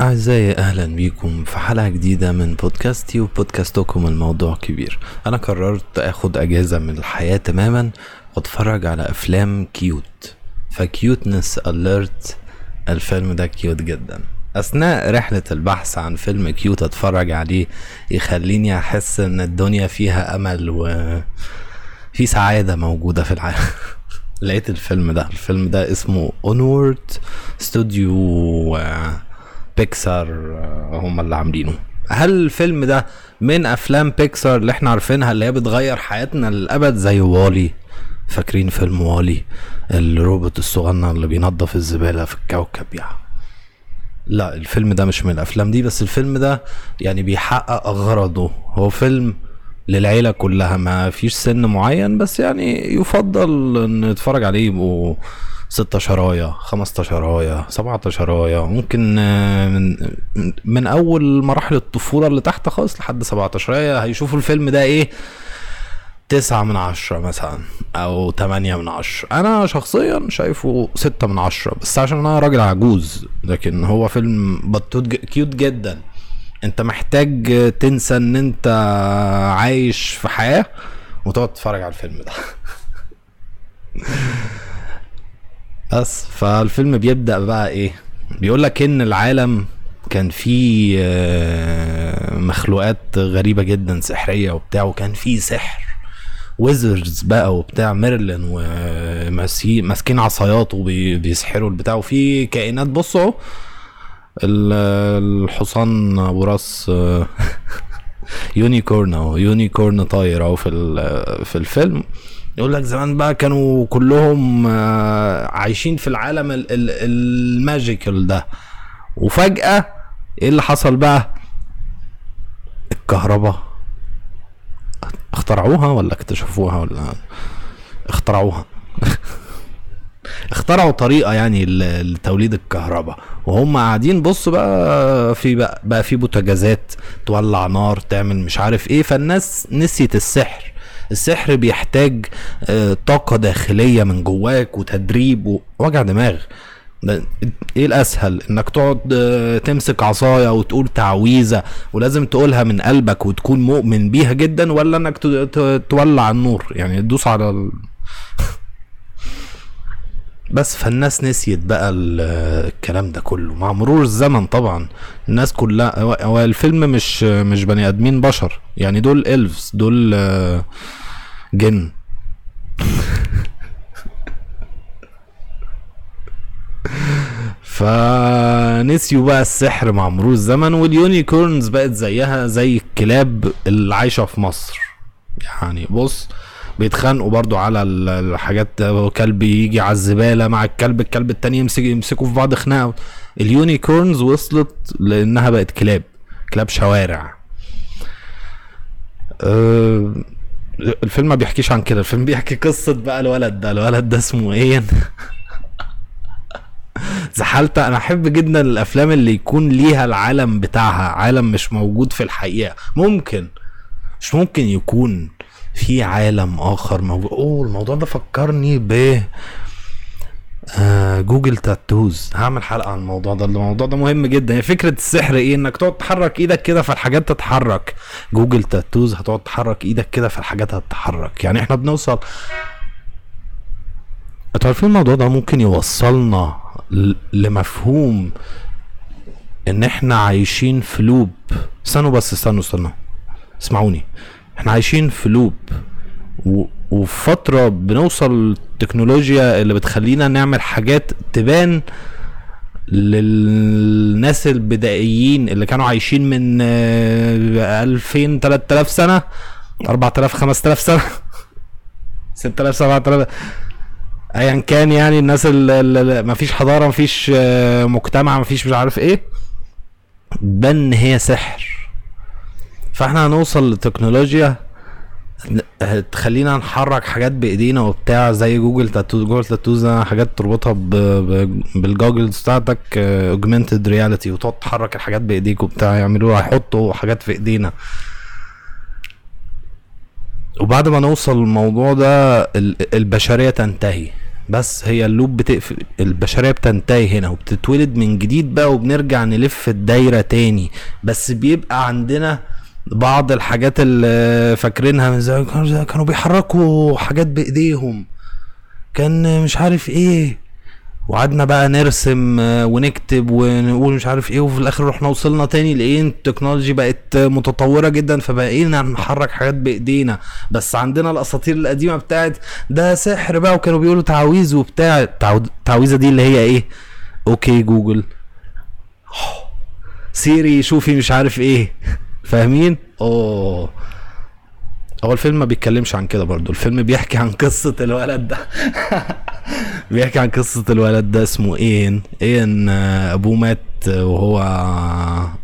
أعزائي أهلا بيكم في حلقة جديدة من بودكاستي وبودكاستكم الموضوع كبير. أنا قررت أخد أجازة من الحياة تماما وأتفرج على أفلام cute. ف cuteness alert الفيلم ده cute جدا. أثناء رحلة البحث عن فيلم cute أتفرج عليه يخليني أحس إن الدنيا فيها أمل وفي سعادة موجودة في العالم. لقيت الفيلم ده. الفيلم ده اسمه Onward استوديو بيكسار آه، هم اللي عاملينه. هل الفيلم ده من أفلام بيكسار اللي إحنا عارفينها اللي هي بتغير حياتنا للأبد زي والي فاكرين فيلم والي الروبوت الصغنن اللي بينظف الزبالة في الكوكب يعني لا الفيلم ده مش من الأفلام دي بس الفيلم ده يعني بيحقق غرضه. هو فيلم للعيلة كلها ما فيش سن معين بس يعني يفضل إن نتفرج عليه يبقوا ستة شرايا خمسة شرايا سبعة شرايا ممكن آه، من من أول مراحل الطفولة اللي تحت خالص لحد سبعة شرايا هيشوفوا الفيلم ده إيه؟ تسعة من عشرة مثلا أو تمانية من عشرة. أنا شخصيا شايفه ستة من عشرة بس عشان أنا راجل عجوز لكن هو فيلم بطوط كيوت جدا. أنت محتاج تنسى إن أنت عايش في حياة وتقعد تتفرج على الفيلم ده. بس. فالفيلم بيبدأ بقى إيه؟ بيقول لك إن العالم كان فيه آه، مخلوقات غريبة جدا سحرية وبتاع وكان فيه سحر. ويزرز بقى وبتاع ميرلين وماسكين عصايات وبيسحروا البتاع. وفي كائنات بصوا ال- الحصان أبو راس آه، unicorn أو unicorn طاير أو في في الفيلم. يقول لك زمان بقى كانوا كلهم آه، عايشين في العالم ال- ال- ال magical ده. وفجأة إيه اللي حصل بقى؟ الكهرباء. اخترعوها ولا اكتشفوها ولا؟ اخترعوها. اخترعوا طريقة يعني لتوليد الكهرباء. وهم قاعدين بص بقى في بقى, بقى في بوتاجازات تولع نار تعمل مش عارف إيه. فالناس نسيت السحر. السحر بيحتاج آه، طاقة داخلية من جواك وتدريب ووجع دماغ. إيه الأسهل؟ إنك تقعد آه، تمسك عصاية وتقول تعويذة ولازم تقولها من قلبك وتكون مؤمن بيها جدا ولا إنك تولع النور؟ يعني تدوس على ال... بس فالناس نسيت بقى ال- الكلام ده كله. مع مرور الزمن طبعا الناس كلها هو الفيلم مش مش بني آدمين بشر. يعني دول إلفز دول آه، جن. فنسيوا بقى السحر مع مرور الزمن واليونيكورنز بقت زيها زي الكلاب اللي عايشة في مصر. يعني بص بيتخانقوا برضو على ال- الحاجات كلب يجي على الزبالة مع الكلب الكلب التاني يمسك يمسكوا في بعض خناقة. اليونيكورنز وصلت لإنها بقت كلاب كلاب شوارع. أه الفيلم ما بيحكيش عن كده الفيلم بيحكي قصة بقى الولد ده الولد ده اسمه إيه؟ زحلت. أنا أحب جدا الأفلام اللي يكون ليها العالم بتاعها عالم مش موجود في الحقيقة. ممكن مش ممكن يكون في عالم آخر موجود. أوه الموضوع ده فكرني ب آه جوجل تاتوز هعمل حلقة عن الموضوع ده. الموضوع ده مهم جدا. هي فكرة السحر إيه؟ إنك تقعد تحرك إيدك كده فالحاجات تتحرك. جوجل تاتوز هتقعد تحرك إيدك كده فالحاجات هتتحرك. يعني إحنا بنوصل أنتوا عارفين الموضوع ده ممكن يوصلنا لمفهوم إن إحنا عايشين في لوب استنوا بس استنوا استنوا. اسمعوني. إحنا عايشين في لوب و... وفي فترة بنوصل للتكنولوجيا اللي بتخلينا نعمل حاجات تبان للناس البدائيين اللي كانوا عايشين من آه، 2000 3000 سنة 4000 5000 سنة 6000 7000 ايا كان يعني الناس اللي ما فيش حضارة ما فيش مجتمع ما فيش مش عارف إيه بان هي سحر. فإحنا هنوصل لتكنولوجيا تخلينا نحرك حاجات بإيدينا وبتاع زي Google tattoos Google tattoos حاجات تربطها. بال goggles بتاعتك augmented reality وتقعد تحرك الحاجات بإيديك وبتاع يعملوا هيحطوا حاجات في إيدينا وبعد ما نوصل للموضوع ده ال- البشرية تنتهي بس هي اللوب بتقفل البشرية بتنتهي هنا وبتتولد من جديد بقى وبنرجع نلف الدايرة تاني بس بيبقى عندنا بعض الحاجات اللي فاكرينها من زمان كانوا بيحركوا حاجات بإيديهم. كان مش عارف إيه. وقعدنا بقى نرسم آه، ونكتب ونقول مش عارف إيه وفي الآخر رحنا وصلنا تاني لإيه؟ التكنولوجي بقت متطورة جدا فبقينا نحرك حاجات بإيدينا. بس عندنا الأساطير القديمة بتاعت ده سحر بقى وكانوا بيقولوا تعاويذ وبتاع. التعو- التعويذه دي اللي هي إيه؟ okay Google. Siri شوفي مش عارف إيه. فاهمين؟ أوه. هو الفيلم ما بيتكلمش عن كده برضو الفيلم بيحكي عن قصة الولد ده. بيحكي عن قصة الولد ده اسمه Ian Ian آه، أبوه مات آه، وهو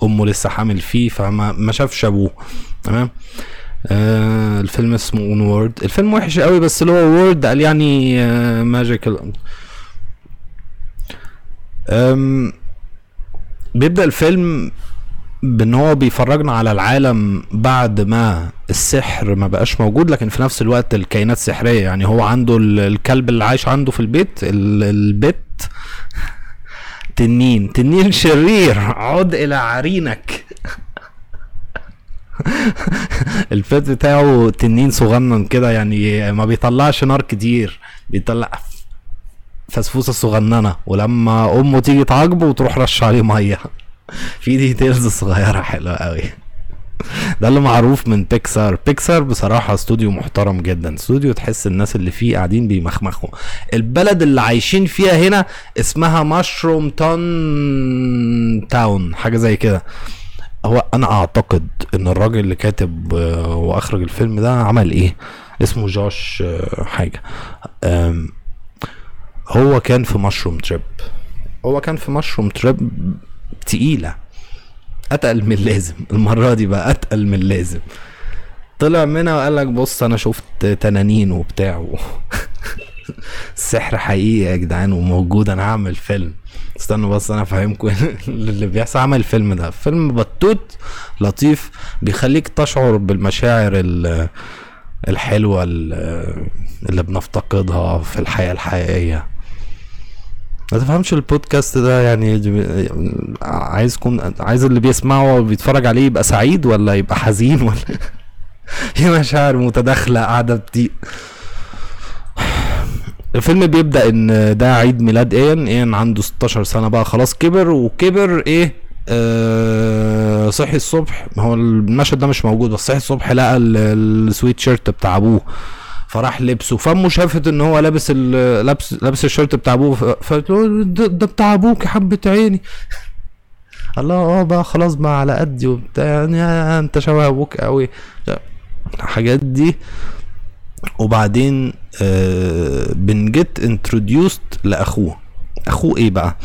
أمه لسه حامل فيه فما ما شافش أبوه. تمام؟ آه الفيلم اسمه Onward الفيلم وحش قوي بس اللي هو world قال يعني آه magical أم بيبدأ الفيلم بان هو بيفرجنا على العالم بعد ما السحر ما بقاش موجود لكن في نفس الوقت الكائنات سحرية. يعني هو عنده ال- الكلب اللي عايش عنده في البيت ال- البيت تنين. تنين شرير. عد إلى عرينك. البيت بتاعه تنين صغنن كده يعني ما بيطلعش نار كتير بيطلع فسفوسة صغننة. ولما أمه تيجي تعاقبه وتروح رش عليه مية. في details صغيرة حلوة قوي. ده اللي معروف من Pixar Pixar بصراحة استوديو محترم جدا. استوديو تحس الناس اللي فيه قاعدين بيمخمخوا. البلد اللي عايشين فيها هنا اسمها Mushroomton town حاجة زي كده. هو أنا أعتقد إن الراجل اللي كاتب آه، وأخرج الفيلم ده عمل إيه؟ اسمه جوش آه، حاجة. هو كان في مشروم تريب هو كان في مشروم تريب تقيلة. أتقل من اللازم. المرة دي بقى أتقل من اللازم. طلع منها وقال لك بص أنا شفت تنانين وبتاع و... السحر حقيقي يا جدعان وموجود أنا هعمل فيلم. استنوا بس أنا افهمكم اللي بيحصل. عمل الفيلم ده. فيلم بطوط لطيف بيخليك تشعر بالمشاعر ال- الحلوة ال- اللي بنفتقدها في الحياة الحقيقية. ما تفهمش البودكاست ده يعني عايزكم عايز اللي بيسمعه وبيتفرج عليه يبقى سعيد ولا يبقى حزين ولا في مشاعر متداخلة قاعدة بتي الفيلم بيبدأ إن ده عيد ميلاد Ian Ian عنده 16 سنة بقى خلاص كبر وكبر إيه آه صحي الصبح. هو المشهد ده مش موجود. بس صحي الصبح لقى ال- السويت شيرت بتاع أبوه. فراح لبسه. فأمه شافت إن هو لابس لابس لابس ال shirt بتاع أبوه فقالت له ده, بتاع أبوك يا حبة عيني. الله آه بقى خلاص بقى على قدي وبتاع يعني أنت شبه أبوك قوي الحاجات دي. وبعدين بن get introduced لأخوه. أخوه إيه بقى؟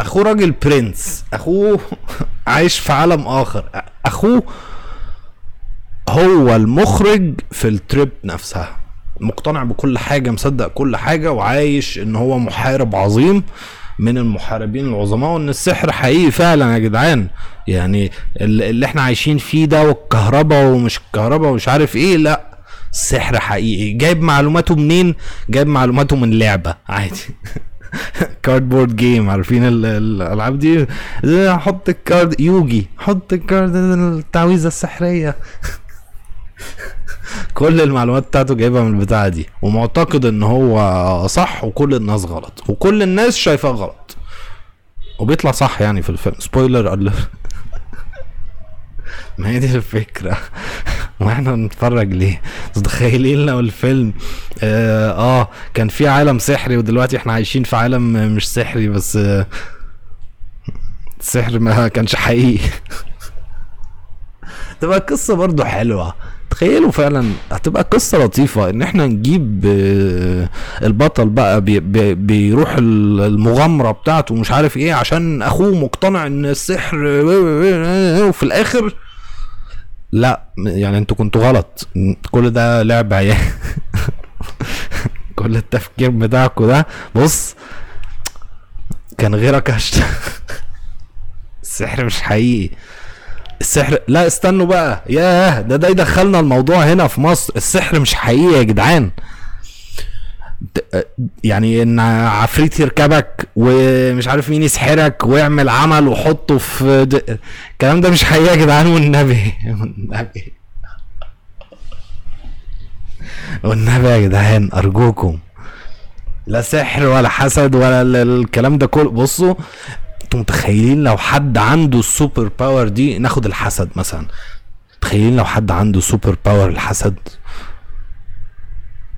أخوه راجل برنس أخوه عايش في عالم آخر. أخوه هو المخرج في ال trip نفسها. مقتنع بكل حاجة مصدق كل حاجة وعايش إن هو محارب عظيم من المحاربين العظماء وإن السحر حقيقي فعلا يا جدعان. يعني ال- اللي إحنا عايشين فيه ده والكهرباء ومش الكهرباء ومش عارف إيه لأ السحر حقيقي. جايب معلوماته منين؟ جايب معلوماته من لعبة عادي. card board game عارفين ال- ال- الألعاب دي؟ إيه، حط ال card يوجي حط ال card التعويذة السحرية. كل المعلومات بتاعته جايبها من البتاعة دي. ومعتقد إن هو صح وكل الناس غلط. وكل الناس شايفاه غلط. وبيطلع صح يعني في الفيلم. سبويلر alert. ما هي دي الفكرة. ما إحنا بنتفرج ليه؟ متخيلين لو الفيلم آه, آه كان في عالم سحري ودلوقتي إحنا عايشين في عالم مش سحري بس آه ما كانش حقيقي. تبقى قصة برضو حلوة. تخيلوا فعلا هتبقى قصة لطيفة إن إحنا نجيب آه، البطل بقى بي بي بيروح ال- المغامرة بتاعته مش عارف إيه عشان أخوه مقتنع إن السحر وفي الآخر لأ يعني أنتوا كنتوا غلط. كل ده لعب عيال. كل التفكير بتاعكوا ده بص كان غيرك هشت. السحر مش حقيقي. السحر لا استنوا بقى. ياه ده ده يدخلنا الموضوع هنا في مصر. السحر مش حقيقي يا جدعان. يعني إن عفريت يركبك ومش عارف مين يسحرك ويعمل عمل وحطه في. الكلام ده مش حقيقي يا جدعان. والنبي والنبي. والنبي يا جدعان أرجوكم. لا سحر ولا حسد ولا ال- ال- الكلام ده كله. بصوا أنتوا متخيلين لو حد عنده ال super power دي؟ ناخد الحسد مثلا. متخيلين لو حد عنده super power الحسد؟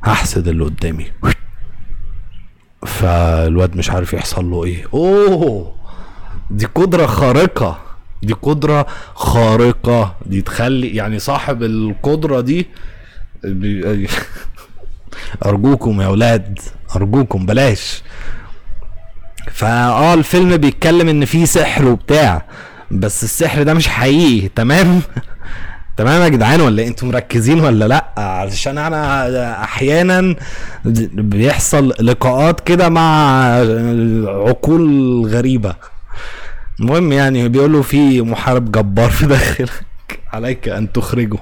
هحسد اللي قدامي. فالواد مش عارف يحصل له إيه. أوه! دي قدرة خارقة. دي قدرة خارقة. دي تخلي يعني صاحب القدرة دي. أرجوكم يا أولاد أرجوكم بلاش. فآه الفيلم بيتكلم إن في سحر وبتاع بس السحر ده مش حقيقي تمام؟ تمام يا جدعان؟ ولا؟ إنتوا مركزين ولا لأ؟ علشان أنا أحيانا بيحصل لقاءات كده مع عقول غريبة. المهم يعني بيقولوا في محارب جبار في داخلك عليك أن تخرجه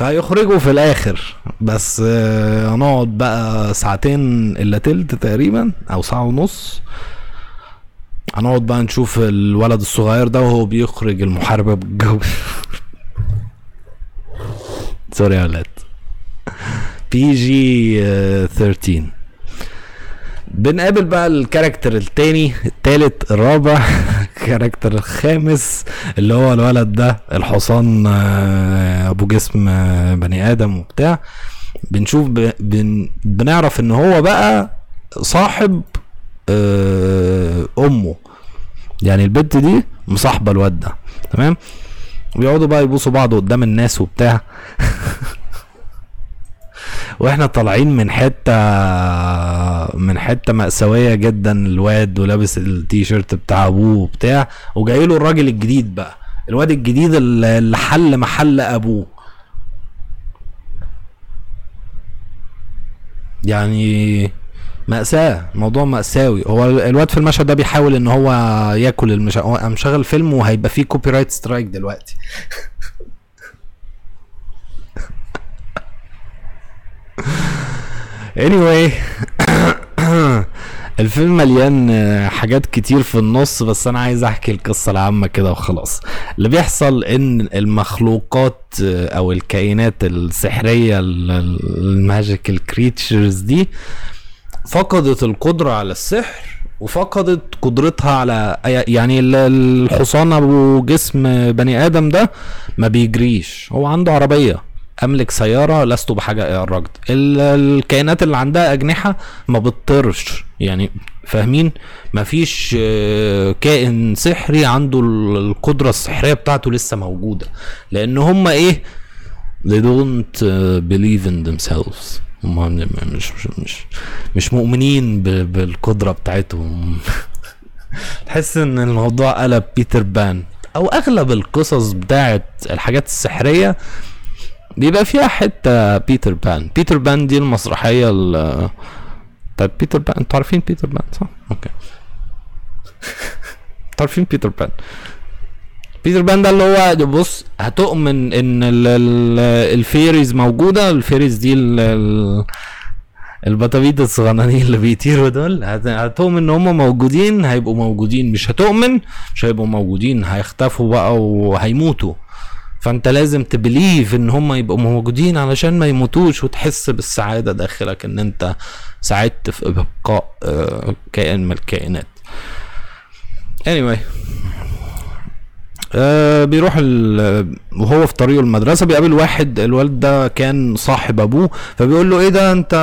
فهيخرجوا في الآخر. بس آه، هنقعد بقى ساعتين إلا تلت تقريبا أو ساعة ونص. هنقعد بقى نشوف الولد الصغير ده وهو بيخرج المحاربة بالجو. sorry يا ولاد. PG 13 بنقابل بقى ال character التاني التالت الرابع. ال character الخامس اللي هو الولد ده الحصان آه، أبو جسم آه، بني آدم وبتاع. بنشوف. بن... بنعرف إن هو بقى صاحب آه، أمه. يعني البنت دي مصاحبة الواد ده تمام؟ ويقعدوا بقى يبوسوا بعض قدام الناس وبتاع. وإحنا طالعين من حتة من حتة مأساوية جدا الواد ولابس التيشيرت بتاع أبوه وبتاع وجاي له الراجل الجديد بقى الواد الجديد اللي حل محل أبوه. يعني مأساة موضوع مأساوي. هو الواد في المشهد ده بيحاول إن هو ياكل المش... هو مشغل فيلم وهيبقى فيه copyright strike دلوقتي. anyway الفيلم مليان حاجات كتير في النص بس أنا عايز أحكي القصة العامة كده وخلاص. اللي بيحصل إن المخلوقات آه، أو الكائنات السحرية ال magical creatures دي فقدت القدرة على السحر وفقدت قدرتها على يعني ال- الحصان ابو جسم بني آدم ده ما بيجريش. هو عنده عربية. أملك سيارة لست بحاجة يا الراجل ال- الكائنات اللي عندها أجنحة ما بتطيرش. يعني فاهمين؟ مفيش آه، كائن سحري عنده ال- القدرة السحرية بتاعته لسه موجودة. لأن هم إيه؟ They don't uh, believe in themselves. هم مش مش مش مش مؤمنين ب- بالقدرة بتاعتهم. تحس إن الموضوع قلب بيتر بان. أو أغلب القصص بتاعت الحاجات السحرية بيبقى فيها حتة بيتر بان بيتر بان دي المسرحية ال- بتاعت بيتر بان أنتوا عارفين بيتر بان صح؟ okay. أنتوا عارفين بيتر بان بيتر بان ده اللي هو بص هتؤمن إن ال- ال- ال fairies موجودة. ال fairies دي ال- ال- البطابيط الصغنانين اللي بيطيروا دول. هت- هتؤمن إن هم موجودين هيبقوا موجودين. مش هتؤمن مش هيبقوا موجودين. هيختفوا بقى وهيموتوا. فأنت لازم ت believe إن هم يبقوا موجودين علشان ما يموتوش وتحس بالسعادة داخلك إن أنت ساعدت في إبقاء آه، كائن من الكائنات. Anyway. آه بيروح وهو في طريقه المدرسة بيقابل واحد الوالد ده كان صاحب أبوه فبيقول له إيه ده أنت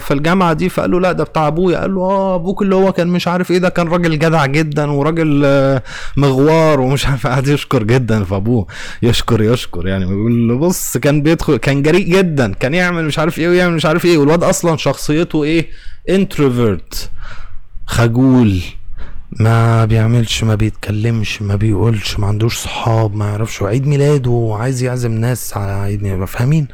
في الجامعة دي؟ فقال له لا ده بتاع أبويا. قال له آه أبوك اللي هو كان مش عارف إيه ده كان راجل جدع جدا وراجل آه، مغوار ومش عارف قاعد يشكر جدا في أبوه. يشكر يشكر يعني. بيقول له بص كان بيدخل كان جريء جدا كان يعمل مش عارف إيه ويعمل مش عارف إيه. والواد أصلا شخصيته إيه؟ انتروفيرت خجول. ما بيعملش ما بيتكلمش ما بيقولش ما عندوش صحاب ما يعرفش. عيد ميلاده وعايز يعزم ناس على عيد ميلاده فاهمين؟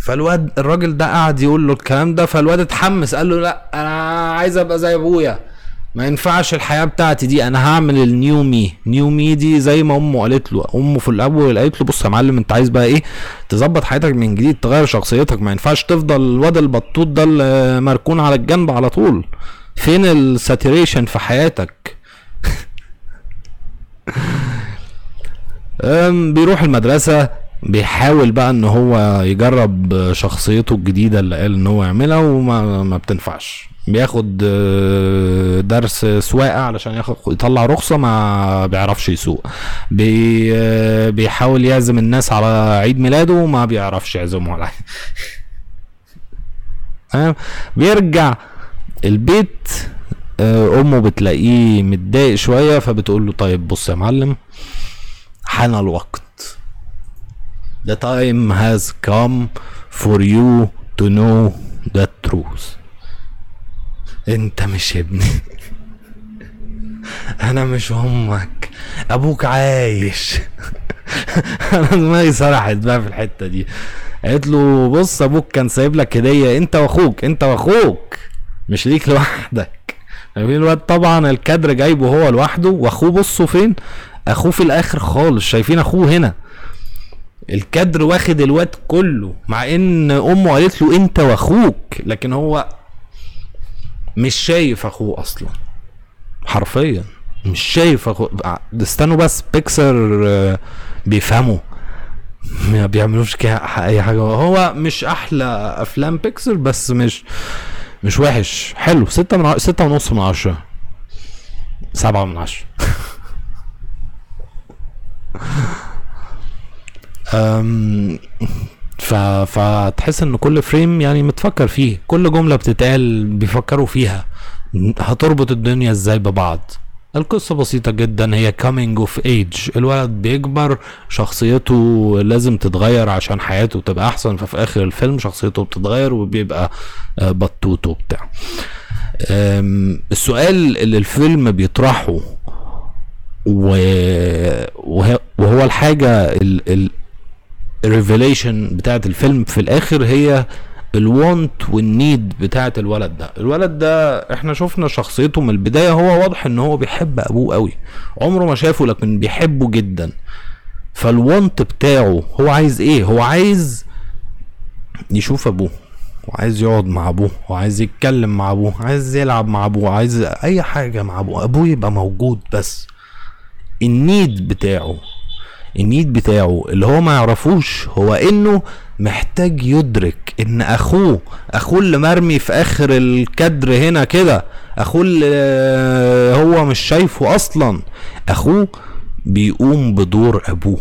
فالواد الراجل ده قعد يقول له الكلام ده فالواد اتحمس قال له لا أنا عايز أبقى زي أبويا. ما ينفعش الحياة بتاعتي دي أنا هعمل ال new me new me دي زي ما أمه قالت له. أمه في الأول قالت له بص يا معلم أنت عايز بقى إيه؟ تظبط حياتك من جديد تغير شخصيتك. ما ينفعش تفضل الواد البطوط ده اللي مركون على الجنب على طول. فين الساتوريشن في حياتك؟ بيروح المدرسة بيحاول بقى إن هو يجرب شخصيته الجديدة اللي قال إن هو يعملها وما ما بتنفعش. بياخد آه، درس سواقة علشان ياخد يطلع رخصة ما بيعرفش يسوق. بي آه، بيحاول يعزم الناس على عيد ميلاده وما بيعرفش يعزمهم على بيرجع البيت آه، أمه بتلاقيه متضايق شوية فبتقول له طيب بص يا معلم حان الوقت. The time has come for you to know the truth. انت مش ابني. أنا مش أمك. أبوك عايش. أنا دماغي سرحت بقى في الحتة دي. قالت له بص أبوك كان سايب لك هدية. أنت وأخوك أنت وأخوك. مش ليك لوحدك. فاهمين الواد طبعا الكادر جايبه هو لوحده وأخوه بصوا فين؟ أخوه في الآخر خالص شايفين أخوه هنا. الكادر واخد الواد كله مع إن أمه قالت له أنت وأخوك لكن هو مش شايف أخوه أصلا. حرفيا. مش شايف أخوه. استنوا بس بيكسر آه، بيفهموا. ما بيعملوش أي حاجة. هو مش أحلى أفلام بيكسر بس مش مش وحش. حلو. ستة من ع... ستة ونص من عشرة. سبعة من عشرة. أم، ف... فتحس إن كل فريم يعني متفكر فيه. كل جملة بتتقال بيفكروا فيها. هتربط الدنيا إزاي ببعض؟ القصة بسيطة جدا هي coming of age. الولد بيكبر شخصيته لازم تتغير عشان حياته تبقى أحسن ففي آخر الفيلم شخصيته بتتغير وبيبقى آه، بطوط وبتاع. السؤال اللي الفيلم بيطرحه وهو الحاجة ال... ال... الريفيليشن بتاعت الفيلم في الآخر هي الوانت والنيد بتاعت الولد ده. الولد ده إحنا شفنا شخصيته من البداية هو واضح إن هو بيحب أبوه قوي. عمره ما شافه لكن بيحبه جدا. فالوانت بتاعه هو عايز إيه؟ هو عايز يشوف أبوه. وعايز يقعد مع أبوه. وعايز يتكلم مع أبوه. عايز يلعب مع أبوه. عايز أي حاجة مع أبوه. أبوه يبقى موجود بس. النيد بتاعه النيد بتاعه اللي هو ما يعرفوش هو إنه محتاج يدرك إن أخوه أخوه اللي مرمي في آخر الكدر هنا كده أخوه اللي هو مش شايفه أصلا أخوه بيقوم بدور أبوه.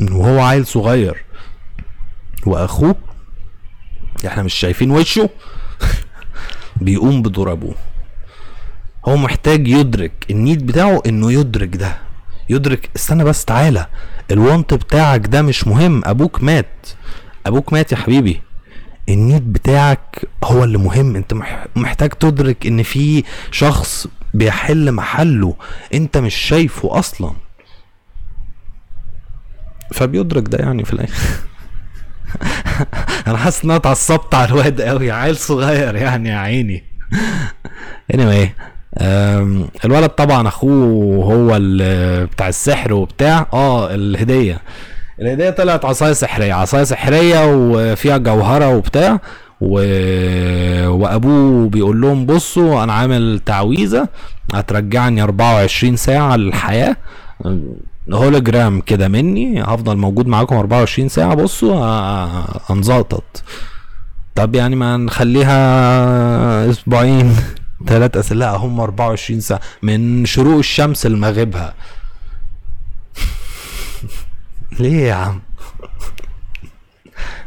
وهو عيل صغير. وأخوه إحنا مش شايفين وشه بيقوم بدور أبوه. هو محتاج يدرك النيد بتاعه إنه يدرك ده. يدرك استنى بس تعالى. الوانت بتاعك ده مش مهم أبوك مات. أبوك مات يا حبيبي. النيد بتاعك هو اللي مهم. أنت مح- محتاج تدرك إن في شخص بيحل محله أنت مش شايفه أصلا. فبيدرك ده يعني في الآخر. أنا حاسس إن أنا اتعصبت على الواد قوي عيل صغير يعني يا عيني. Anyway. أم، الولد طبعا أخوه هو بتاع السحر وبتاع. آه الهدية. الهدية طلعت عصاية سحرية. عصاية سحرية وفيها جوهرة وبتاع. و... وأبوه بيقول لهم بصوا أنا عامل تعويذة هترجعني 24 ساعة للحياة. هولوجرام كده مني. هفضل موجود معاكم 24 ساعة. بصوا هنزقطط طب يعني ما نخليها أسبوعين. ثلاث لا هم 24 ساعة. من شروق الشمس لمغيبها ليه يا عم؟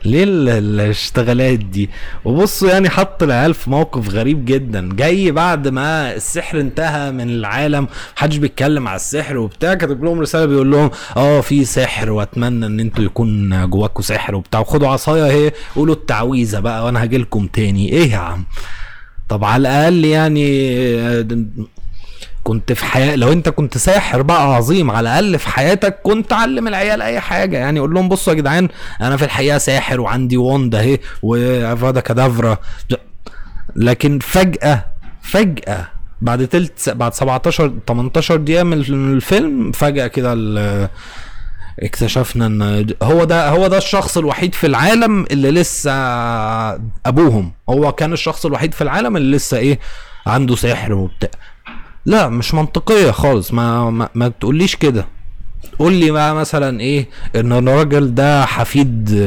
ليه ال- الاشتغالات دي؟ وبصوا يعني حط العيال في موقف غريب جدا. جاي بعد ما السحر انتهى من العالم محدش بيتكلم على السحر وبتاع كاتب لهم رسالة بيقول لهم آه في سحر وأتمنى إن أنتوا يكون جواكم سحر وبتاع. وخدوا عصاية أهي قولوا التعويذة بقى وأنا هاجي لكم تاني. إيه يا عم؟ طب على الأقل يعني كنت في حياة لو أنت كنت ساحر بقى عظيم على الأقل في حياتك كنت علم العيال أي حاجة. يعني قول لهم بصوا يا جدعان أنا في الحقيقة ساحر وعندي وند أهي وافادا كادافرا لكن فجأة فجأة بعد تلت بعد 17 18 دقيقة من الفيلم فجأة كده اكتشفنا إن هو ده هو ده الشخص الوحيد في العالم اللي لسه أبوهم. هو كان الشخص الوحيد في العالم اللي لسه إيه عنده سحر وبتاع. لا مش منطقية خالص. ما ما, ما تقوليش كده. قول لي بقى مثلا إيه إن الراجل ده حفيد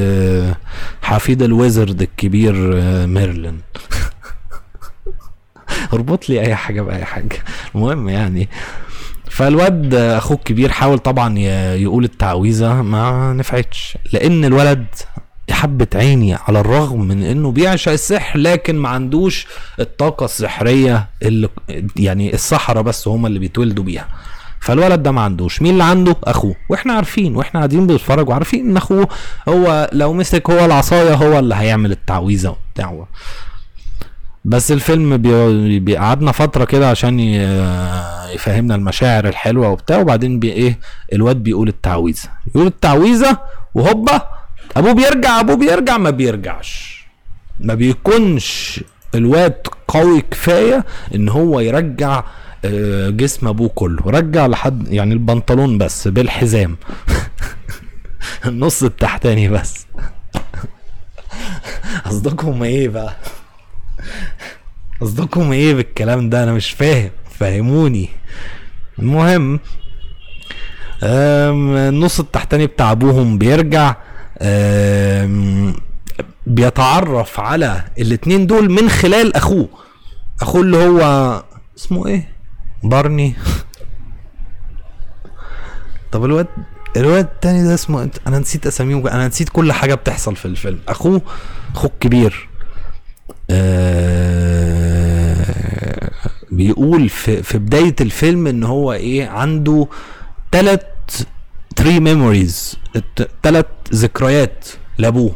حفيد ال wizard الكبير ميرلين. اربط لي أي حاجة باي حاجة. المهم يعني فالواد اخوه الكبير حاول طبعا يقول التعويذة ما نفعتش لأن الولد حبة عيني على الرغم من إنه بيعشق السحر لكن ما عندوش الطاقة السحرية اللي يعني السحرة بس هم اللي بيتولدوا بيها. فالولد ده ما عندوش. مين اللي عنده؟ أخوه. وإحنا عارفين وإحنا قاعدين بنتفرج وعارفين إن أخوه هو لو مسك هو العصاية هو اللي هيعمل التعويذة وبتاع. بس الفيلم بي- بيقعدنا فترة كده عشان يفهمنا المشاعر الحلوة وبتاع وبعدين بي إيه الواد بيقول التعويذة. يقول التعويذة وهوبا أبوه بيرجع أبوه بيرجع ما بيرجعش. ما بيكونش الواد قوي كفاية إن هو يرجع آه، جسم أبوه كله. رجع لحد يعني البنطلون بس بالحزام. النص التحتاني بس. قصدكم إيه بقى؟ قصدكم إيه بالكلام ده؟ أنا مش فاهم. فهموني. المهم النص التحتاني بتاع ابوهم بيرجع بيتعرف على الاتنين دول من خلال اخوه. اخوه اللي هو اسمه إيه؟ بارني. طب الواد الواد التاني ده اسمه إنت- أنا نسيت أساميهم. أنا نسيت كل حاجة بتحصل في الفيلم. أخوه أخوه الكبير. بيقول في في بداية الفيلم إن هو إيه عنده ثلاث three memories ثلاث ذكريات لأبوه.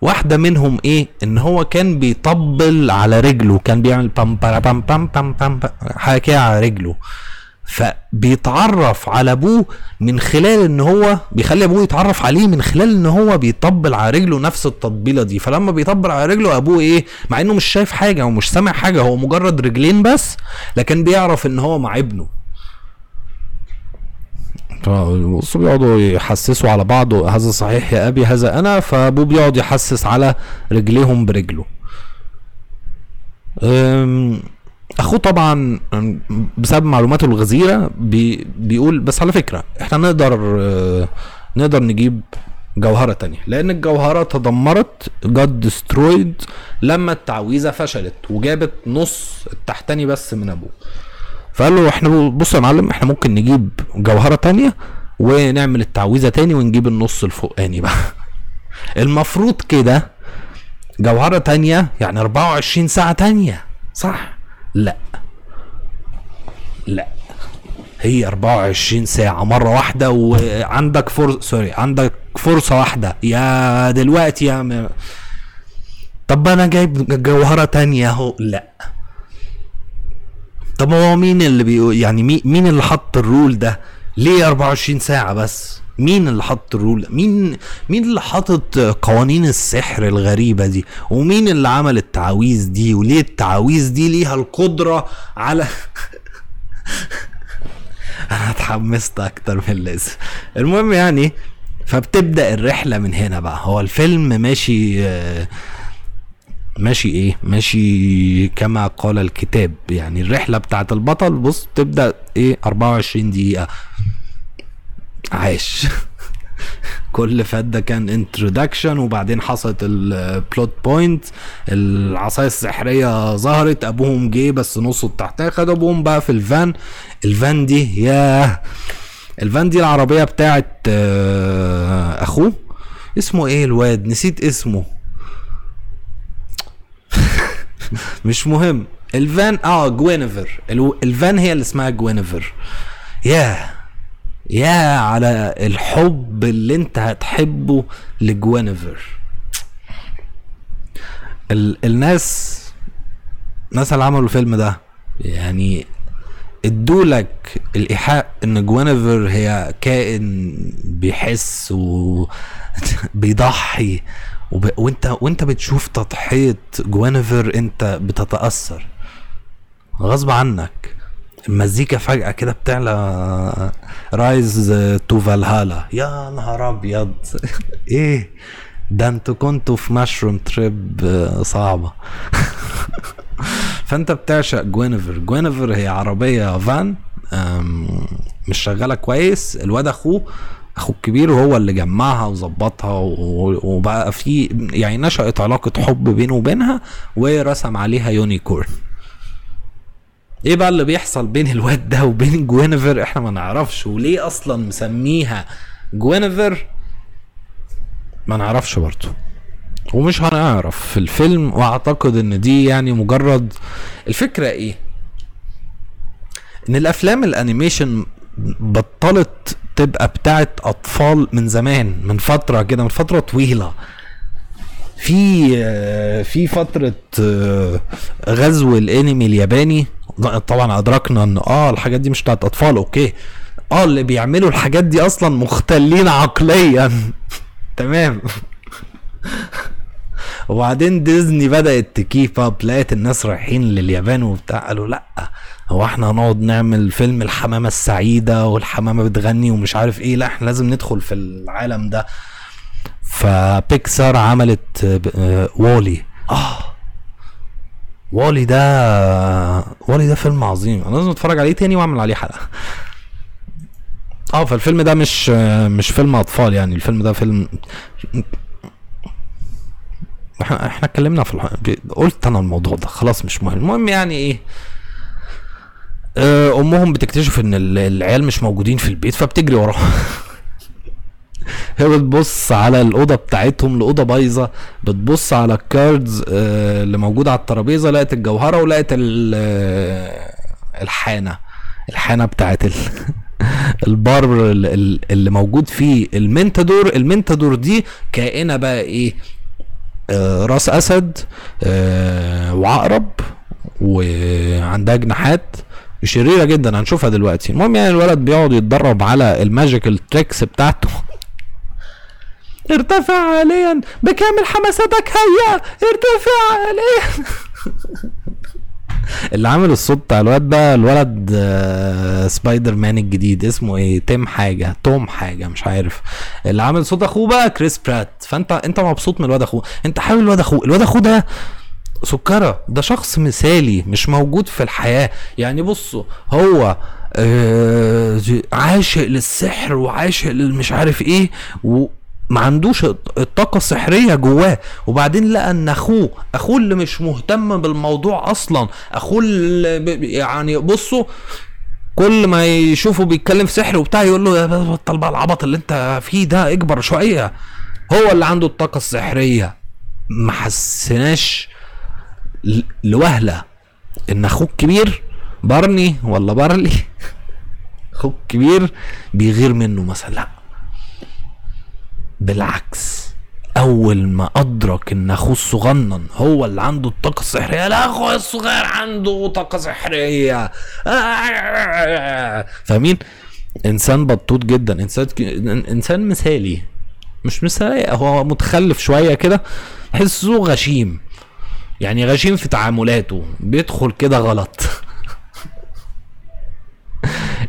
واحدة منهم إيه إن هو كان بيطبل على رجله كان بيعمل بام بام بام بام بام حاجة كده على رجله. فبيتعرف على أبوه من خلال إن هو بيخلي أبوه يتعرف عليه من خلال إن هو بيطبل على رجله نفس التطبيلة دي. فلما بيطبل على رجله أبوه إيه؟ مع إنه مش شايف حاجة ومش سامع حاجة هو مجرد رجلين بس لكن بيعرف إن هو مع ابنه. بيقعدوا يحسسوا على بعض هذا صحيح يا أبي هذا أنا فأبوه بيقعد يحسس على رجليهم برجله. أخوه طبعا بسبب معلوماته الغزيرة بي بيقول بس على فكرة إحنا نقدر آه، نقدر نجيب جوهرة تانية لأن الجوهرة تدمرت جاد ديسترويد لما التعويذة فشلت وجابت نص التحتاني بس من أبوه. فقال له إحنا بص يا معلم إحنا ممكن نجيب جوهرة تانية ونعمل التعويذة تاني ونجيب النص الفوقاني بقى. المفروض كده جوهرة تانية يعني 24 ساعة تانية. صح؟ لا. لا. هي 24 ساعة مرة واحدة وعندك فرصة سوري عندك فرصة واحدة. يا دلوقتي يا م... طب أنا جايب جوهرة تانية أهو. لا. طب هو مين اللي بيقول يعني مين اللي حط الرول ده؟ ليه 24 ساعة بس؟ مين اللي حط الرول؟ مين مين اللي حاطط قوانين السحر الغريبة دي؟ ومين اللي عمل التعاويذ دي؟ وليه التعاويذ دي ليها القدرة على أنا اتحمست أكتر من اللازم. المهم يعني فبتبدأ الرحلة من هنا بقى. هو الفيلم ماشي آه، ماشي إيه؟ ماشي كما قال الكتاب. يعني الرحلة بتاعت البطل بص تبدا إيه؟ 24 دقيقة. عاش. كل فات ده كان introduction وبعدين حصلت ال plot point العصاية السحرية ظهرت أبوهم جه بس نصه تحتها خد أبوهم بقى في الفان. الفان دي ياه! الفان دي العربية بتاعت آه، أخوه. اسمه إيه الواد؟ نسيت اسمه. مش مهم. الفان آه جوينيفر الفان هي اللي اسمها جوينيفر ياه! يا على الحب اللي انت هتحبه لجوينيفر ال الناس الناس اللي عملوا الفيلم ده يعني ادولك الإيحاء إن جوينيفر هي كائن بيحس وبيضحي وب... وانت وانت بتشوف تضحية جوينيفر انت بتتأثر. غصب عنك. المزيكا فجأة كده بتعلى rise to Valhalla. يا نهار أبيض. إيه؟ ده أنتوا كنتوا في mushroom trip صعبة. فأنت بتعشق جوينيفر. جوينيفر هي عربية فان مش شغالة كويس. الواد أخوه أخوه الكبير هو اللي جمعها وظبطها وبقى في يعني نشأت علاقة حب بينه وبينها ورسم عليها unicorn. إيه بقى اللي بيحصل بين الواد ده وبين جوينيفر؟ إحنا ما نعرفش. وليه أصلا مسميها جوينيفر؟ ما نعرفش برضه. ومش هنعرف في الفيلم وأعتقد إن دي يعني مجرد الفكرة إيه؟ إن الأفلام ال animation بطلت تبقى بتاعت أطفال من زمان من فترة كده من فترة طويلة. في في فترة غزو الانمي الياباني طبعا أدركنا إن آه الحاجات دي مش بتاعت أطفال okay. آه اللي بيعملوا الحاجات دي أصلا مختلين عقليا. تمام. وبعدين ديزني بدأت تكيب أب لقيت الناس رايحين لليابان وبتاع قالوا لأ هو إحنا هنقعد نعمل فيلم الحمامة السعيدة والحمامة بتغني ومش عارف إيه لأ إحنا لازم ندخل في العالم ده. فبيكسار عملت وولي. آه. وولي ده وولي ده فيلم عظيم. أنا لازم أتفرج عليه تاني وأعمل عليه حلقة. آه فالفيلم ده مش مش فيلم أطفال يعني. الفيلم ده فيلم إحنا إحنا اتكلمنا في الح... قلت أنا الموضوع ده. خلاص مش مهم. المهم يعني إيه؟ أمهم بتكتشف إن العيال مش موجودين في البيت فبتجري وراهم. هي بتبص على الأوضة بتاعتهم الأوضة بايظة بتبص على الكاردز اللي موجودة على الترابيزة لقت الجوهرة ولقت الحانة الحانة بتاعت ال... البار اللي موجود فيه المنتادور المنتادور دي كائنة بقى إيه؟ آه راس أسد آه وعقرب وعندها جناحات شريرة جدا هنشوفها دلوقتي. المهم يعني الولد بيقعد يتدرب على ال magical tricks بتاعته. ارتفع عاليا بكامل حماستك هيا ارتفع عاليا اللي عامل الصوت بتاع الواد ده الولد آه سبايدر مان الجديد اسمه إيه؟ تيم حاجة توم حاجة مش عارف. اللي عامل صوت اخوه بقى كريس برات. فانت انت مبسوط من الواد اخوه؟ انت حابب الواد اخوه؟ الواد اخوه ده سكرة. ده شخص مثالي مش موجود في الحياة. يعني بصوا هو آه عاشق للسحر وعاشق للمش عارف إيه و ما عندوش الطاقة السحرية جواه. وبعدين لقى إن أخوه أخوه اللي مش مهتم بالموضوع أصلا أخوه اللي يعني بصوا كل ما يشوفه بيتكلم في سحر وبتاع يقول له يا بطل بقى العبط اللي أنت فيه ده اكبر شوية. هو اللي عنده الطاقة السحرية. ما حسناش لوهلة إن أخوك كبير بارني ولا بارلي أخوك كبير بيغير منه مثلا. لا بالعكس أول ما أدرك إن أخوه الصغنن هو اللي عنده الطاقة السحرية لا أخويا الصغير عنده طاقة سحرية. فاهمين؟ إنسان بطوط جدا إنسان إنسان مثالي. مش مثالي هو متخلف شوية كده تحسه غشيم. يعني غشيم في تعاملاته بيدخل كده غلط.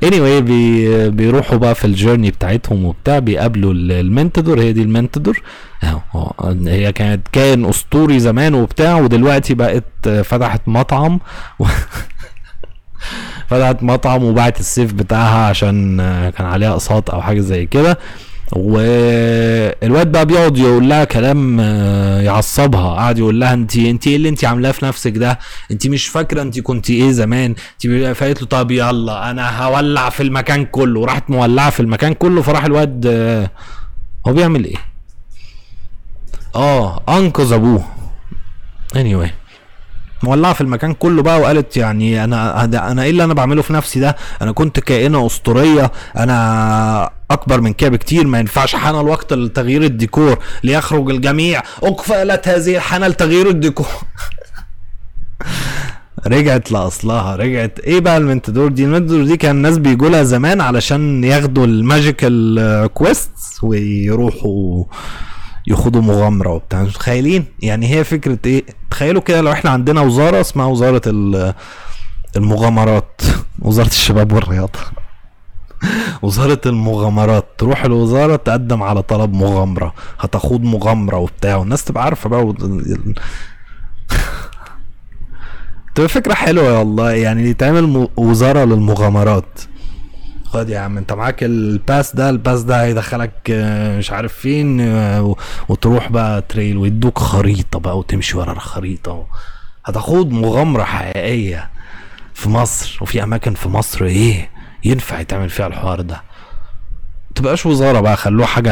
Anyway بي بيروحوا بقى في الجيرني بتاعتهم وبتاع بيقابلوا المنتدور هي دي المنتدور. هي كانت كائن أسطوري زمان وبتاع ودلوقتي بقت فتحت مطعم و فتحت مطعم وباعت السيف بتاعها عشان كان عليها أقساط أو حاجة زي كده. والواد بقى بيقعد يقول لها كلام يعصبها. قعد يقول لها انت انت إيه اللي انت عاملاه في نفسك ده؟ انت مش فاكرة انت كنت إيه زمان؟ انت فقالت له طب يلا أنا هولع في المكان كله. وراحت مولعة في المكان كله فراح الواد هو بيعمل إيه؟ آه أنقذ أبوه. anyway مولعة في المكان كله بقى وقالت يعني أنا أنا إيه اللي أنا بعمله في نفسي ده؟ أنا كنت كائنة أسطورية أنا أكبر من كده بكتير ما ينفعش حان الوقت لتغيير الديكور ليخرج الجميع. اقفلت هذه الحانه لتغيير الديكور. رجعت لأصلها رجعت. إيه بقى المنتدور دي؟ المنتدور دي كان الناس بيجوا لها زمان علشان ياخدوا الماجيكال كويست ويروحوا يخوضوا مغامرة وبتاع. متخيلين؟ يعني هي فكرة إيه؟ تخيلوا كده لو إحنا عندنا وزارة اسمها وزارة المغامرات وزارة الشباب والرياضة. وزارة المغامرات تروح الوزارة تقدم على طلب مغامرة هتخوض مغامرة وبتاع والناس تبقى عارفة بقى و... تبقى فكرة حلوة والله يعني يتعمل وزارة للمغامرات. خد يا عم انت معاك ال pass ده ال pass ده هيدخلك آه، مش عارف فين آه، وتروح بقى trail ويدوك خريطة بقى وتمشي ورا الخريطة. هتخوض مغامرة حقيقية في مصر وفي أماكن في مصر إيه؟ ينفع يتعمل فيها الحوار ده. تبقاش وزارة بقى خلوه حاجة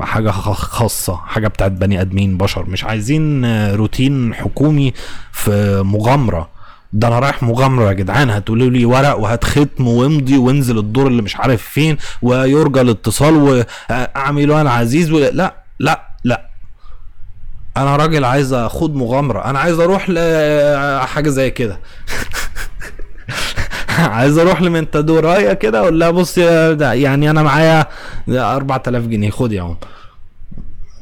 حاجة خاصة حاجة بتاعت بني آدمين بشر. مش عايزين روتين حكومي في مغامرة. ده أنا رايح مغامرة يا جدعان. هتقولوا لي ورق وهات ختم وامضي وانزل الدور اللي مش عارف فين ويرجى الاتصال واعمل أنا عزيز و... لا لا لا. أنا راجل عايز أخوض مغامرة. أنا عايز أروح لحاجه زي كده. عايز أروح لمنتادورايا كده أقول لها بص يعني أنا معايا 4000 جنيه خد يا عم.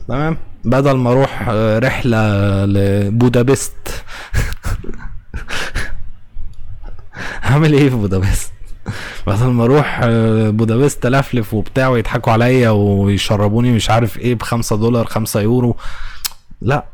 تمام؟ بدل ما أروح آه، رحلة لبودابست. هعمل إيه في بودابست؟ بدل ما أروح آه، بودابست الفلف وبتاع ويضحكوا عليا ويشربوني مش عارف إيه بخمسة دولار خمسة يورو. لا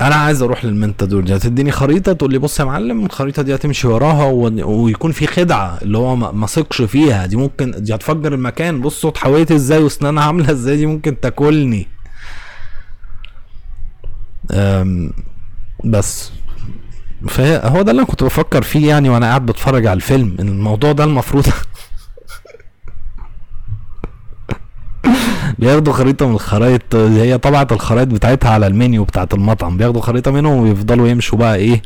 أنا عايز أروح للمنتادور دي هتديني خريطة تقول لي بص يا معلم الخريطة دي هتمشي وراها. ويكون في خدعة اللي هو ما ثقش فيها دي ممكن دي هتفجر المكان بص صوت حويت إزاي وأسنانها عاملة إزاي دي ممكن تاكلني. بس فهو ده اللي أنا كنت بفكر فيه يعني وأنا قاعد بتفرج على الفيلم إن الموضوع ده المفروض بياخدوا خريطة من الخرايط هي طبعت الخرايط بتاعتها على المنيو بتاعت المطعم. بياخدوا خريطة منهم ويفضلوا يمشوا بقى إيه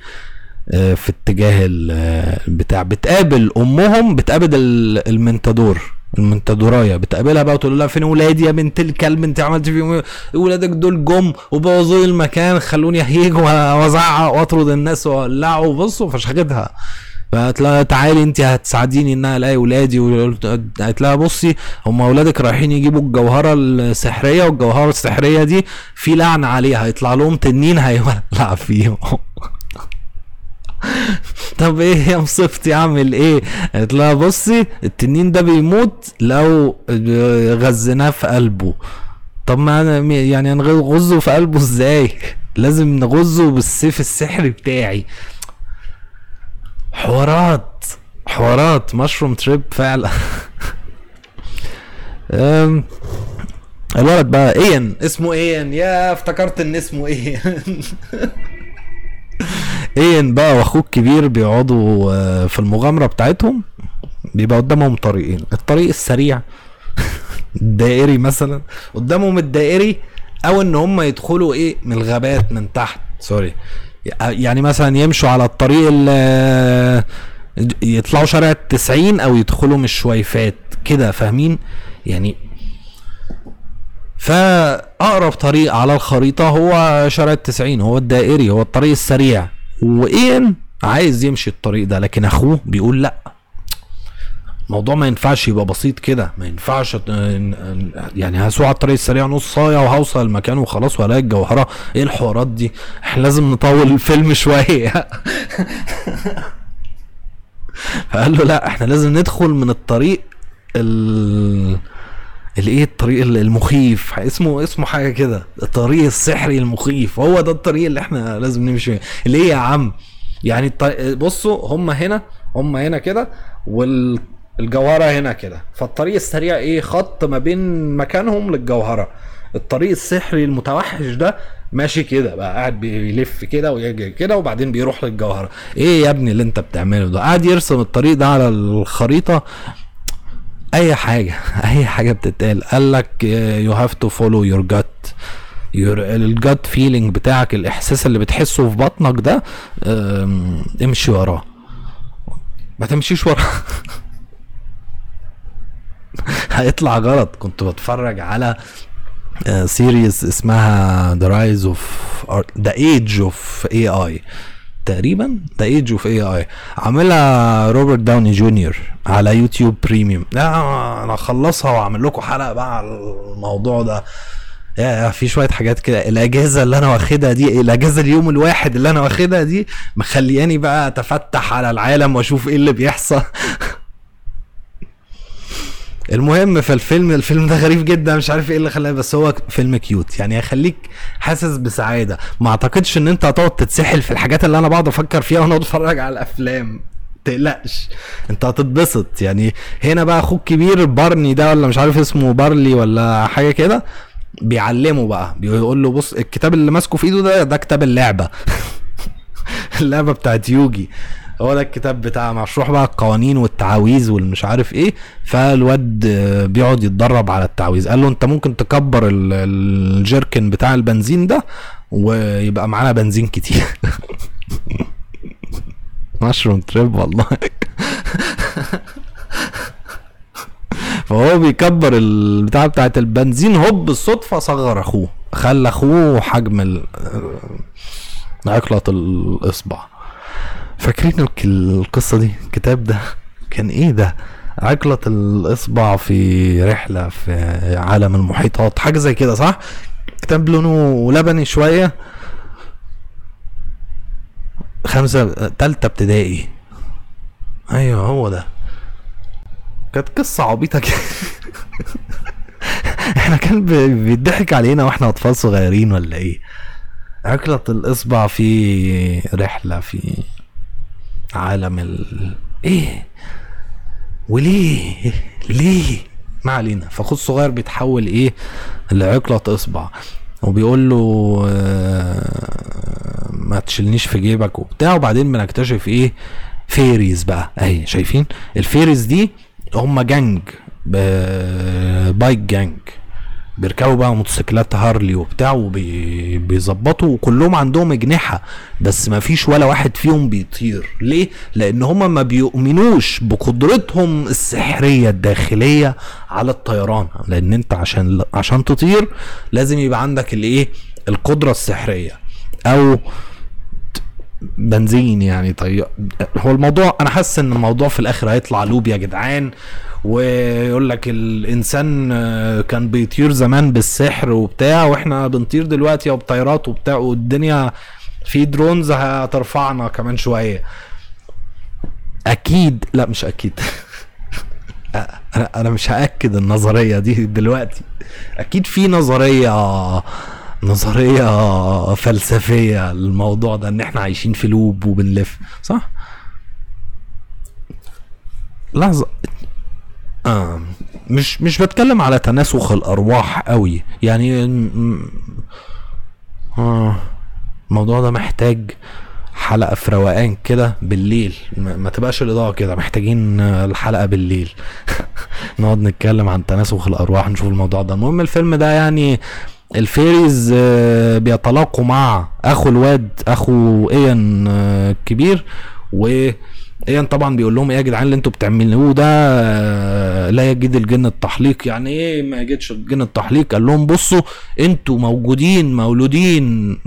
آه، في اتجاه ال- آه، بتقابل أمهم بتقابل ال- المنتادور المنتادورايه بتقابلها بقى وتقول لها فين ولادي يا بنت الكلب؟ أنت عملت فيهم إيه؟ ولادك دول جم وبوظوا المكان خلوني أهيج وأزعق وأطرد الناس وأولعه. وبصوا فشختها فقالت لها تعالي انت هتساعديني ان أنا الاقي ولادي قالت لها بصي هم اولادك رايحين يجيبوا الجوهرة السحرية والجوهرة السحرية دي في لعنه عليها هيطلع لهم تنين هيولع فيهم. طب إيه يا مصيبتي اعمل إيه؟ قالت لها بصي التنين ده بيموت لو غزيناه في قلبه. طب ما أنا يعني هنغزه في قلبه إزاي؟ لازم نغزه بالسيف السحري بتاعي. حوارات. حوارات. مشروم تريب فعلا. الولد بقى ايان اسمه ايان يا افتكرت إن اسمه ايان ايان بقى وأخوه الكبير بيقعدوا آه، في المغامرة بتاعتهم. بيبقى قدامهم طريقين. الطريق السريع الدائري مثلا. قدامهم الدائري أو إن هم يدخلوا إيه من الغابات من تحت. سوري يعني مثلا يمشوا على الطريق ال- يطلعوا شارع التسعين أو يدخلوا من الشويفات كده فاهمين؟ يعني فأقرب طريق على الخريطة هو شارع التسعين هو الدائري هو الطريق السريع. واين عايز يمشي الطريق ده لكن أخوه بيقول لأ. الموضوع ما ينفعش يبقى بسيط كده ما ينفعش يعني هسوق على الطريق السريع نص ساعة وهوصل المكان وخلاص وهلاقي الجوهره إيه الحوارات دي؟ إحنا لازم نطول الفيلم شوية. فقال له لا إحنا لازم ندخل من الطريق ال الايه الطريق ال- المخيف. اسمه اسمه حاجة كده. الطريق السحري المخيف. هو ده الطريق اللي إحنا لازم نمشي. ليه يا عم؟ يعني بصوا هم هنا هم هنا كده والجوهره هنا كده. فالطريق السريع إيه؟ خط ما بين مكانهم للجوهرة. الطريق السحري المتوحش ده ماشي كده بقى قاعد بيلف كده ويجي كده وبعدين بيروح للجوهرة. إيه يا ابني اللي أنت بتعمله ده؟ قاعد يرسم الطريق ده على الخريطة. أي حاجة أي حاجة بتتقال. قال لك you have to follow your gut ال gut feeling بتاعك الإحساس اللي بتحسه في بطنك ده امشي وراه. ما تمشيش وراه. هيطلع غلط. كنت بتفرج على series اسمها The Rise of The Age of AI تقريبا The Age of AI عاملها روبرت داوني جونيور على YouTube Premium لا أنا اخلصها وأعمل لكم حلقة بقى على الموضوع ده. يا في شوية حاجات كده. الأجازة اللي أنا واخدها دي الأجازة اليوم الواحد اللي أنا واخدها دي مخلياني بقى أتفتح على العالم وأشوف إيه اللي بيحصل. المهم في الفيلم الفيلم ده غريب جدا مش عارف إيه اللي خلاه بس هو فيلم كيوت يعني هيخليك حاسس بسعادة. ما أعتقدش إن أنت هتقعد تتسحل في الحاجات اللي أنا بقعد أفكر فيها وأنا بتفرج على الأفلام. تقلقش. أنت هتتبسط. يعني هنا بقى أخوك كبير بارني ده ولا مش عارف اسمه بارلي ولا حاجة كده بيعلمه بقى. بيقول له بص الكتاب اللي ماسكه في إيده ده ده كتاب اللعبة. اللعبة بتاعت يوجي. هو ده الكتاب بتاع مشروح بقى القوانين والتعاويذ والمش عارف إيه. فالواد بيقعد يتدرب على التعويذ قال له أنت ممكن تكبر الجيركن بتاع البنزين ده ويبقى معانا بنزين كتير. مشروم تريب والله. فهو بيكبر البتاع بتاعت البنزين. هوب بالصدفة صغر أخوه خلى أخوه حجم عقلة الإصبع. فاكرين القصة دي؟ الكتاب ده كان إيه ده؟ عقلة الإصبع في رحلة في عالم المحيطات حاجة زي كده صح؟ كتاب لونه لبني شوية. خمسة تالتة ابتدائي. أيوه هو ده. كانت قصة عبيطة كده. إحنا كان بيضحك علينا وإحنا أطفال صغيرين ولا إيه؟ عقلة الإصبع في رحلة في عالم ال إيه؟ وليه؟ ليه؟ ما علينا. فاخوه الصغير بيتحول إيه؟ لعقلة اصبع وبيقول له آه ما تشيلنيش في جيبك وبتاع. وبعدين بنكتشف إيه؟ fairies بقى. أهي شايفين؟ ال fairies دي هم gang bike gang بيركبوا بقى موتوسيكلات هارلي وبتاع وبيظبطوا وكلهم عندهم اجنحة بس ما فيش ولا واحد فيهم بيطير. ليه؟ لأن هما ما بيؤمنوش بقدرتهم السحرية الداخلية على الطيران. لأن أنت عشان عشان تطير لازم يبقى عندك الإيه؟ القدرة السحرية. أو بنزين يعني طيب هو الموضوع أنا حاسس إن الموضوع في الآخر هيطلع لوب يا جدعان. ويقول لك الإنسان كان بيطير زمان بالسحر وبتاع وإحنا بنطير دلوقتي وبطيارات وبتاع والدنيا في درونز هترفعنا كمان شوية. أكيد لا مش أكيد. أنا أنا مش هأكد النظرية دي دلوقتي. أكيد في نظرية نظرية فلسفية للموضوع ده إن إحنا عايشين في لوب وبنلف صح؟ لحظة. آه مش مش بتكلم على تناسخ الأرواح قوي. يعني آه الموضوع ده محتاج حلقة في روقان كده بالليل. ما تبقاش الإضاءة كده محتاجين الحلقة بالليل. نقعد نتكلم عن تناسخ الأرواح نشوف الموضوع ده. المهم الفيلم ده يعني الفيريز بيتلاقوا مع أخو الواد أخو إيان الكبير و ايان طبعا بيقول لهم إيه يا جدعان اللي أنتوا بتعملوه ده؟ لا يجد الجن التحليق. يعني إيه ما يجدش الجن التحليق؟ قال لهم بصوا أنتوا موجودين مولودين.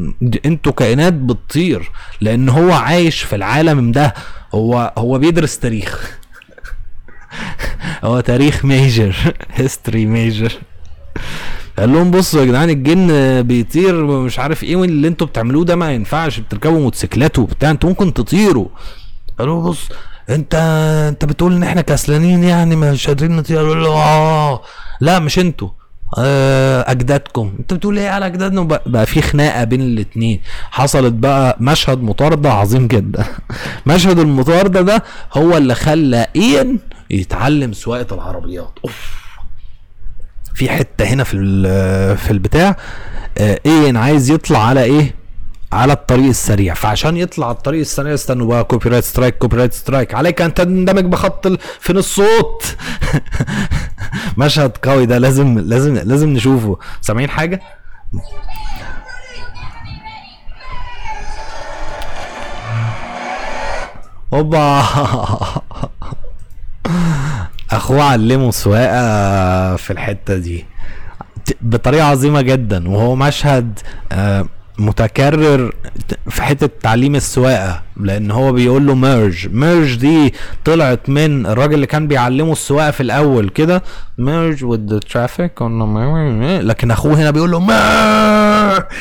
أنتوا كائنات بتطير لأن هو عايش في العالم ده. هو هو بيدرس تاريخ. هو تاريخ major history major قال لهم بصوا يا جدعان الجن بيطير مش عارف إيه اللي أنتوا بتعملوه ده ما ينفعش بتركبوا موتوسيكلات وبتاع أنتوا ممكن تطيروا. قالوا بص انت انت بتقول ان إحنا كسلانين يعني مش قادرين نطير قالوا له آه لا مش أنتوا. آه أجدادكم. انت بتقول إيه على أجدادنا؟ بقى في خناقة بين الاتنين. حصلت بقى مشهد مطاردة عظيم جدا. مشهد المطاردة ده هو اللي خلى اين يتعلم سواقة العربيات. أوف. في حتة هنا في في البتاع. آه اين عايز يطلع على إيه؟ على الطريق السريع. فعشان يطلع الطريق السريع استنوا بقى copyright strike copyright strike عليك أن تندمج بخط فين الصوت. مشهد قوي ده لازم لازم لازم نشوفه. سامعين حاجة؟ أوبا. أخوه علمه سواقة في الحتة دي. بطريقة عظيمة جدا. وهو مشهد آه متكرر في حتة تعليم السواقة لأن هو بيقول له ميرج ميرج دي طلعت من الراجل اللي كان بيعلمه السواقة في الأول كده ميرج with the traffic لكن أخوه هنا بيقول له ميرج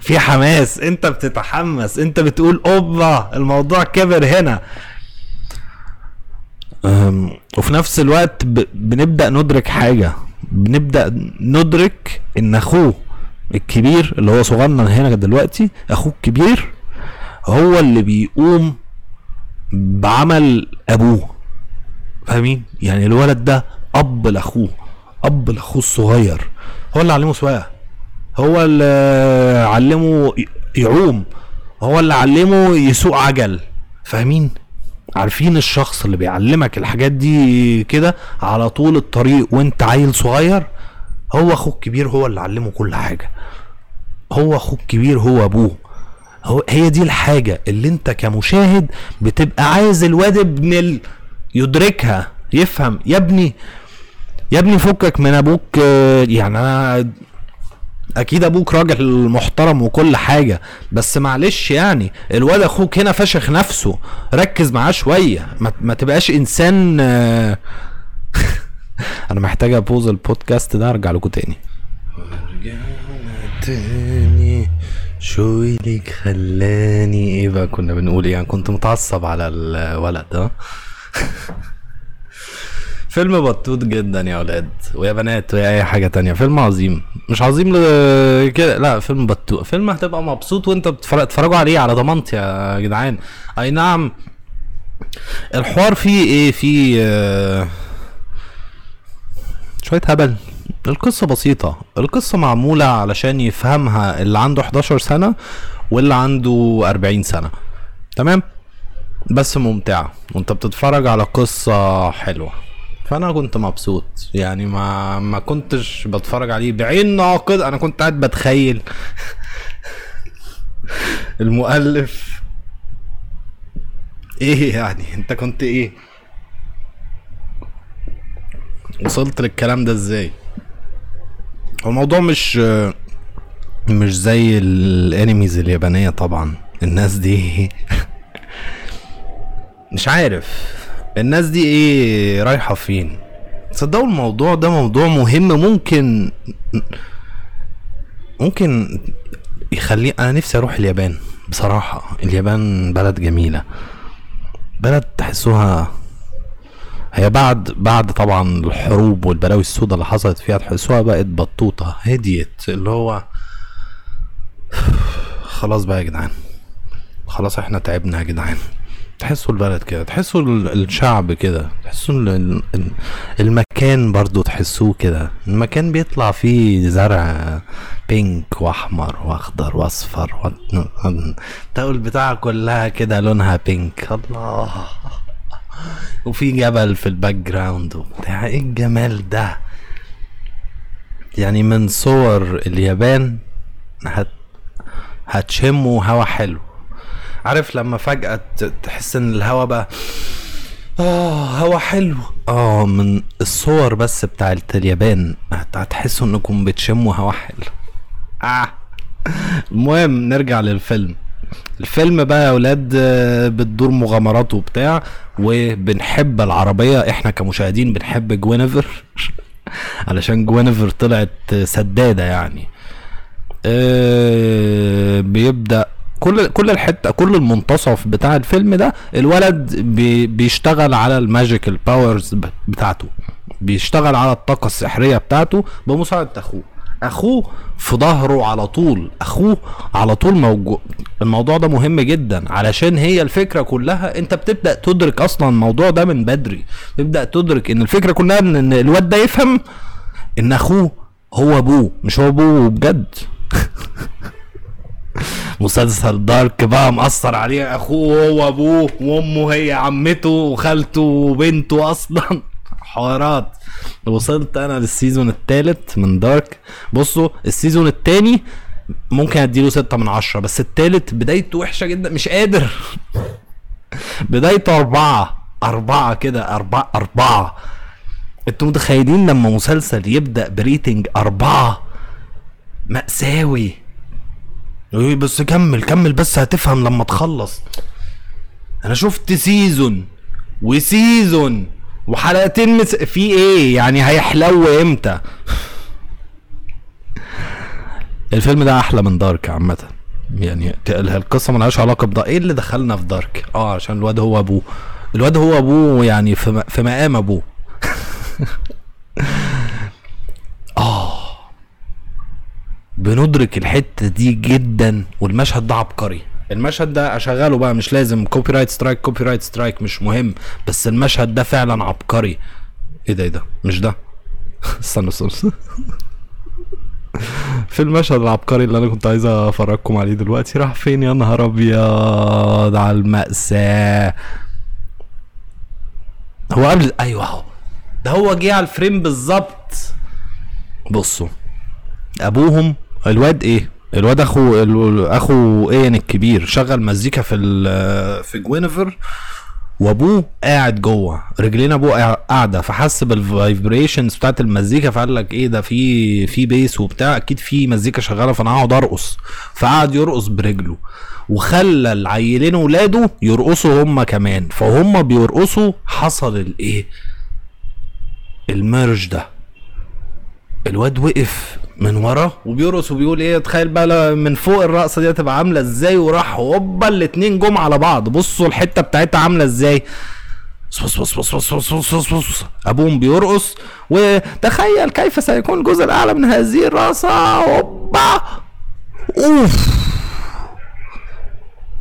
في حماس أنت بتتحمس أنت بتقول أوبا الموضوع كبر هنا. وفي نفس الوقت. بنبدأ ندرك حاجة. بنبدأ ندرك إن أخوه الكبير اللي هو صغنن هنا دلوقتي أخوه الكبير هو اللي بيقوم بعمل أبوه. فاهمين؟ يعني الولد ده أب لأخوه أب لأخوه الصغير. هو اللي علمه سواقة. هو اللي علمه يعوم. هو اللي علمه يسوق عجل. فاهمين؟ عارفين الشخص اللي بيعلمك الحاجات دي كده على طول الطريق وانت عيل صغير؟ هو أخوك الكبير هو اللي علمه كل حاجة. هو أخوك الكبير هو ابوه. هو هي دي الحاجة اللي انت كمشاهد بتبقى عايز الواد ابن ال... يدركها يفهم. يا ابني يا ابني فكك من أبوك. آه، يعني أنا أكيد أبوك راجل محترم وكل حاجة بس معلش يعني الواد أخوك هنا فشخ نفسه. ركز معاه شوية. ما, ما تبقاش انسان آه، أنا محتاج ابوز البودكاست ده أرجع لكم تاني. تاني. شو لك خلاني؟ إيه بقى كنا بنقول إيه؟ يعني كنت متعصب على الولد ها؟ فيلم بطوط جدا يا ولاد ويا بنات ويا أي حاجة تانية. فيلم عظيم. مش عظيم كده لا فيلم بطوط. فيلم هتبقى مبسوط وأنت بتتفرج تتفرجوا عليه على ضمانتي يا جدعان. أي نعم. الحوار فيه إيه؟ فيه آه، شوية هبل. القصة بسيطة. القصة معمولة علشان يفهمها اللي عنده 11 سنة واللي عنده 40 سنة. تمام؟ بس ممتعة. وانت بتتفرج على قصة حلوة. فأنا كنت مبسوط. يعني ما ما كنتش بتفرج عليه. بعين ناقد. أنا كنت قاعد بتخيل. المؤلف. إيه يعني؟ أنت كنت إيه؟ وصلت للكلام ده إزاي؟ الموضوع مش مش زي الانميز اليابانية طبعا. الناس دي مش عارف. الناس دي إيه رايحة فين؟ تصدقوا الموضوع ده موضوع مهم ممكن ممكن يخلي أنا نفسي أروح اليابان بصراحة. اليابان بلد جميلة. بلد تحسوها هي بعد بعد طبعا الحروب والبلاوي السوداء اللي حصلت فيها تحسوها بقت بطوطة هديت اللي هو خلاص بقى يا جدعان. خلاص إحنا تعبنا يا جدعان. تحسوا البلد كده تحسوا ال- الشعب كده تحسوا ال- ال- المكان برضو تحسوه كده. المكان بيطلع فيه زرع بينك واحمر واخضر واصفر تلاقوا البتاعة كلها كده لونها pink الله. وفي جبل في ال background وبتاع. إيه الجمال ده؟ يعني من صور اليابان هت هتشموا هوا حلو. عارف لما فجأة تحس إن الهوا بقى آه هوا حلو. آه من الصور بس بتاعت اليابان هت- هتحسوا إنكم بتشموا هوا حلو. آه. المهم نرجع للفيلم. الفيلم بقى يا ولاد آه، بتدور مغامرات وبتاع وبنحب العربية. إحنا كمشاهدين بنحب جوينيفر. علشان جوينيفر طلعت سدادة يعني. آه، بيبدأ كل كل الحتة كل المنتصف بتاع الفيلم ده الولد بي بيشتغل على ال magical powers بتاعته. بيشتغل على الطاقة السحرية بتاعته بمساعدة أخوه. أخوه في ظهره على طول. أخوه على طول موجود الموضوع ده مهم جدا. علشان هي الفكرة كلها أنت بتبدأ تدرك أصلا الموضوع ده من بدري. تبدأ تدرك إن الفكرة كلها إن الواد ده يفهم إن أخوه هو أبوه مش هو أبوه بجد. مسلسل دارك بقى مأثر عليه. أخوه هو أبوه وأمه هي عمته وخالته وبنته أصلا. حوارات. وصلت أنا لل season الثالث من Dark بصوا ال season الثاني ممكن أديله ستة من عشرة بس التالت بدايته وحشة جدا مش قادر. بدايته أربعة أربعة كده أربعة أربعة. أنتوا متخيلين لما مسلسل يبدأ ب rating أربعة؟ مأساوي. بس كمل كمل بس هتفهم لما تخلص. أنا شفت season و season وحلقتين مس... في إيه؟ يعني هيحلو إمتى؟ الفيلم ده أحلى من Dark عامة. يعني القصة ملهاش علاقة بده إيه اللي دخلنا في Dark؟ آه عشان الواد هو أبوه. الواد هو أبوه يعني في في مقام أبوه. بندرك الحتة دي جدا والمشهد ده عبقري. المشهد ده أشغله بقى مش لازم copyright strike copyright strike مش مهم بس المشهد ده فعلا عبقري. إيه ده إيه ده؟ مش ده؟ استنى استنى. في المشهد العبقري اللي أنا كنت عايز أفرجكم عليه دلوقتي راح فين؟ يا نهار أبيض على المأساة. هو قبل أيوه أهو. ده هو جه على ال frame بالظبط. بصوا أبوهم الواد إيه؟ الواد اخو اخو Ian الكبير شغل مزيكا في في Guinevere وابوه قاعد جوه. رجلين ابوه قاع- قاعدة. فحس بال vibrations بتاعت المزيكا فقال لك إيه ده في في bass وبتاع. أكيد في مزيكا شغالة فأنا هقعد أرقص. فقعد يرقص برجله. وخلى العيلين ولاده يرقصوا هم كمان. فهم بيرقصوا حصل الإيه؟ الميرج ده. الواد وقف. من ورا. وبيرقص وبيقول إيه تخيل بقى من فوق الرقصة دي هتبقى عاملة إزاي؟ وراح هوبا الاثنين جم على بعض. بصوا الحتة بتاعتها عاملة إزاي. بص بص بص بص بص بص بص بص أبوهم بيرقص وتخيل كيف سيكون الجزء الأعلى من هذه الرقصة. هوبا! أوف!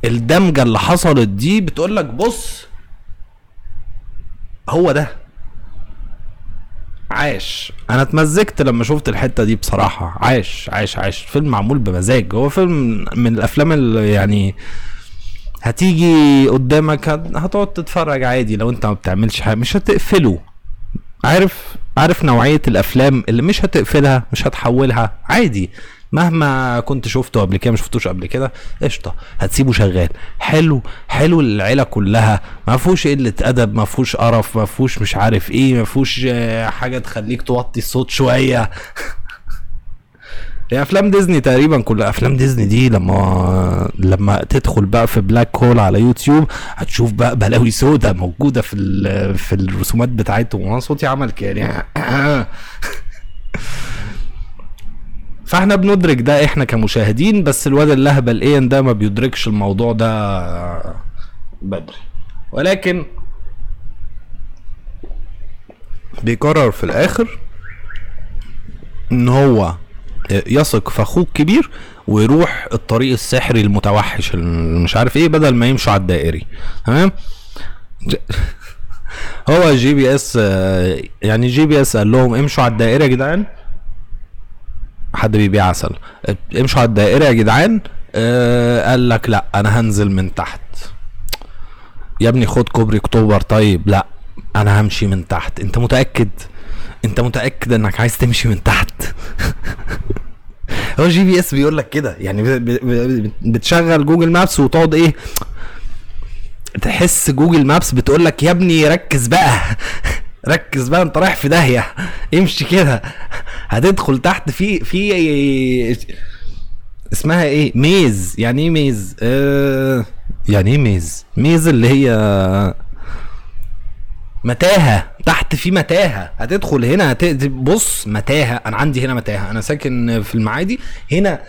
الدمجة اللي حصلت دي بتقول لك بص هو ده. عاش أنا اتمزجت لما شفت الحتة دي بصراحة. عاش عاش عاش فيلم معمول بمزاج. هو فيلم من الأفلام اللي يعني هتيجي قدامك هت- هتقعد تتفرج عادي لو أنت ما بتعملش حاجة. مش هتقفله. عارف عارف نوعية الأفلام اللي مش هتقفلها مش هتحولها؟ عادي. مهما كنت شفته قبل كده ما شفتوش قبل كده قشطة هتسيبه شغال. حلو حلو للعيله كلها. ما فيهوش قلة أدب ما فيهوش قرف ما فيهوش مش عارف إيه ما فيهوش آه، حاجة تخليك توطي الصوت شوية. هي أفلام ديزني تقريبا كل أفلام ديزني دي لما لما تدخل بقى في black hole على يوتيوب هتشوف بقى بلاوي سودا موجودة في في الرسومات بتاعتهم. وأنا صوتي عمل كده. يعني فاحنا بندرك ده إحنا كمشاهدين بس الواد الأهبل إيه ده ما بيدركش الموضوع ده بدري. ولكن بيقرر في الآخر إن هو يثق في أخوه الكبير ويروح الطريق السحري المتوحش مش عارف إيه بدل ما يمشوا على الدائري. تمام؟ هو GPS يعني GPS قال لهم امشوا على الدائري يا جدعان. حد بيبيع عسل. امشوا على الدائرة يا جدعان. آه قال لك لا أنا هنزل من تحت. يا ابني خد كوبري أكتوبر طيب. لا أنا همشي من تحت. أنت متأكد؟ أنت متأكد إنك عايز تمشي من تحت؟ هو GPS بيقول لك كده. يعني بتشغل Google Maps وتقعد إيه؟ تحس جوجل مابس بتقول لك يا ابني ركز بقى. ركز بقى انت رايح في داهية. امشي كده. هتدخل تحت في في اسمها إيه؟ ميز. يعني إيه ميز؟ آه يعني إيه ميز؟ ميز اللي هي متاهة. تحت في متاهة. هتدخل هنا هت... بص متاهة. أنا عندي هنا متاهة. أنا ساكن في المعادي. هنا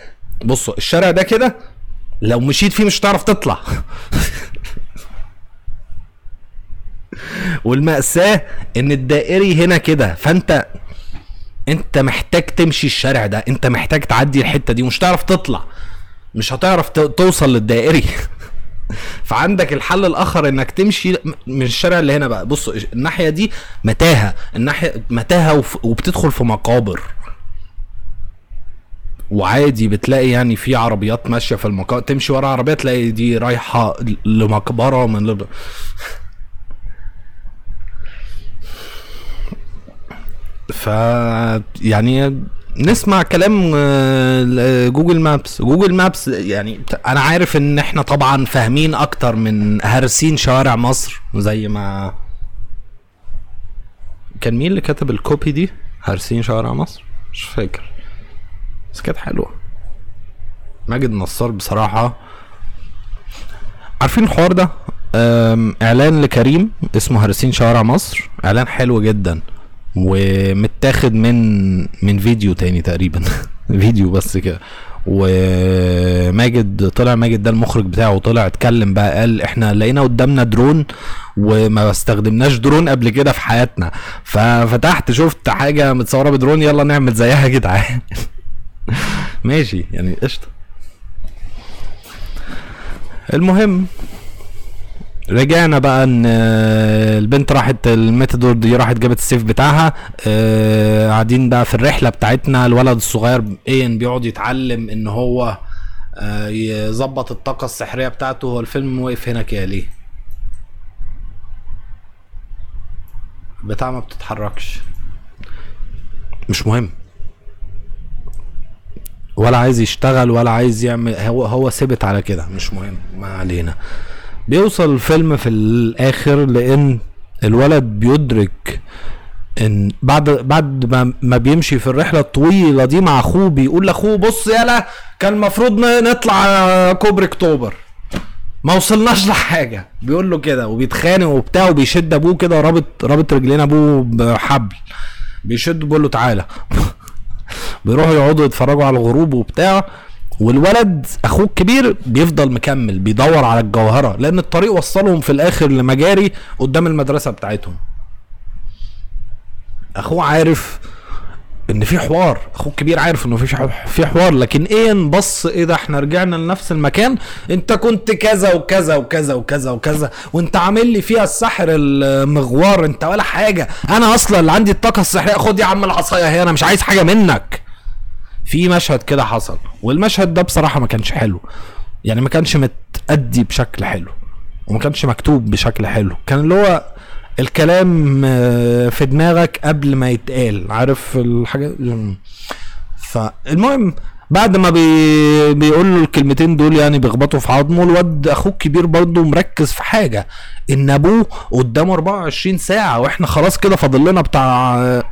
بصوا الشارع ده كده لو مشيت فيه مش هتعرف تطلع. والمأساة إن الدائري هنا كده فأنت أنت محتاج تمشي الشارع ده أنت محتاج تعدي الحتة دي مش هتعرف تطلع مش هتعرف توصل للدائري. فعندك الحل الآخر إنك تمشي من الشارع اللي هنا بقى. بص الناحية دي متاهة الناحية متاهة وف- وبتدخل في مقابر. وعادي بتلاقي يعني في عربيات ماشية في المقابر تمشي ورا عربية تلاقي دي رايحة لمقبرة من ل... ف يعني نسمع كلام آه، جوجل مابس. جوجل مابس يعني أنا عارف إن إحنا طبعا فاهمين أكتر من هارسين شوارع مصر زي ما كان مين اللي كتب الكوبي دي؟ هارسين شوارع مصر؟ مش فاكر. بس كانت حلوة. ماجد نصار بصراحة. عارفين الحوار ده؟ إعلان لكريم اسمه هرسين شوارع مصر. إعلان حلو جدا. ومتاخد من من فيديو تاني تقريبا. فيديو بس كده. وماجد طلع ماجد ده المخرج بتاعه طلع اتكلم بقى قال إحنا لقينا قدامنا درون وما استخدمناش درون قبل كده في حياتنا. ففتحت شفت حاجة متصورة بدرون يلا نعمل زيها يا جدعان. ماشي يعني قشطة. المهم رجعنا بقى إن آه، البنت راحت الميتادور دي راحت جابت السيف بتاعها. آه، قاعدين بقى في الرحلة بتاعتنا. الولد الصغير إيه بيقعد يتعلم إن هو آه، يظبط الطاقة السحرية بتاعته. هو الفيلم واقف هنا كده ليه؟ بتاع ما بتتحركش. مش مهم. ولا عايز يشتغل ولا عايز يعمل هو هو ثبت على كده. مش مهم. ما علينا. بيوصل الفيلم في الآخر لأن الولد بيدرك إن بعد بعد ما, ما بيمشي في الرحلة الطويلة دي مع أخوه بيقول لأخوه بص يالا كان المفروض نطلع كوبري أكتوبر. ما وصلناش لحاجة. بيقول له كده وبيتخانق وبتاع وبيشد أبوه كده رابط رابط رجلين أبوه بحبل. بيشد بيقول له تعالى. بيروحوا يقعدوا يتفرجوا على الغروب وبتاع. والولد اخوه الكبير بيفضل مكمل بيدور على الجوهرة لأن الطريق وصلهم في الآخر لمجاري قدام المدرسة بتاعتهم. أخوه عارف إن في حوار اخوه الكبير عارف إنه في في حوار لكن إيه نبص إيه ده إحنا رجعنا لنفس المكان. أنت كنت كذا وكذا وكذا وكذا وكذا وأنت عامل لي فيها السحر المغوار أنت ولا حاجة. أنا أصلا اللي عندي الطاقة السحرية خد يا عم العصاية هي أنا مش عايز حاجة منك. في مشهد كده حصل والمشهد ده بصراحة ما كانش حلو. يعني ما كانش متأدي بشكل حلو وما كانش مكتوب بشكل حلو. كان اللي هو الكلام آه، في دماغك قبل ما يتقال عارف الحاجة؟ فالمهم بعد ما بي... بيقول له الكلمتين دول يعني بيخبطوا في عظمه الواد أخوه الكبير برضه مركز في حاجة. إن أبوه قدامه 24 ساعة وإحنا خلاص كده فاضل لنا بتاع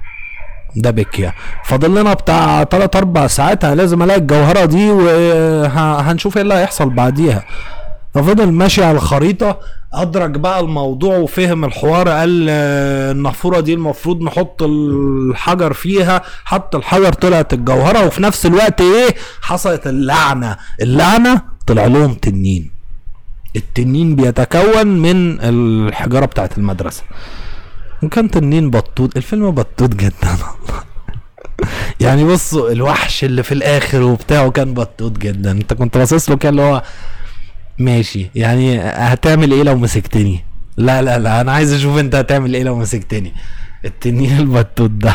ده بكيا فاضل لنا بتاع 3 4 ساعات لازم ألاقي الجوهرة دي وهنشوف إيه اللي هيحصل بعديها. ففضل ماشي على الخريطة أدرك بقى الموضوع وفهم الحوار قال النافورة دي المفروض نحط الحجر فيها. حط الحجر طلعت الجوهرة وفي نفس الوقت إيه؟ حصلت اللعنة. اللعنة طلع لهم تنين. التنين بيتكون من الحجارة بتاعت المدرسة. وكان تنين بطوط. الفيلم بطوط جدا يعني بصوا الوحش اللي في الآخر وبتاعه كان بطوط جدا. انت كنت باصص له كان اللي هو ماشي. يعني هتعمل إيه لو مسكتني؟ لا لا لا أنا عايز أشوف أنت هتعمل إيه لو مسكتني. التنين البطوط ده.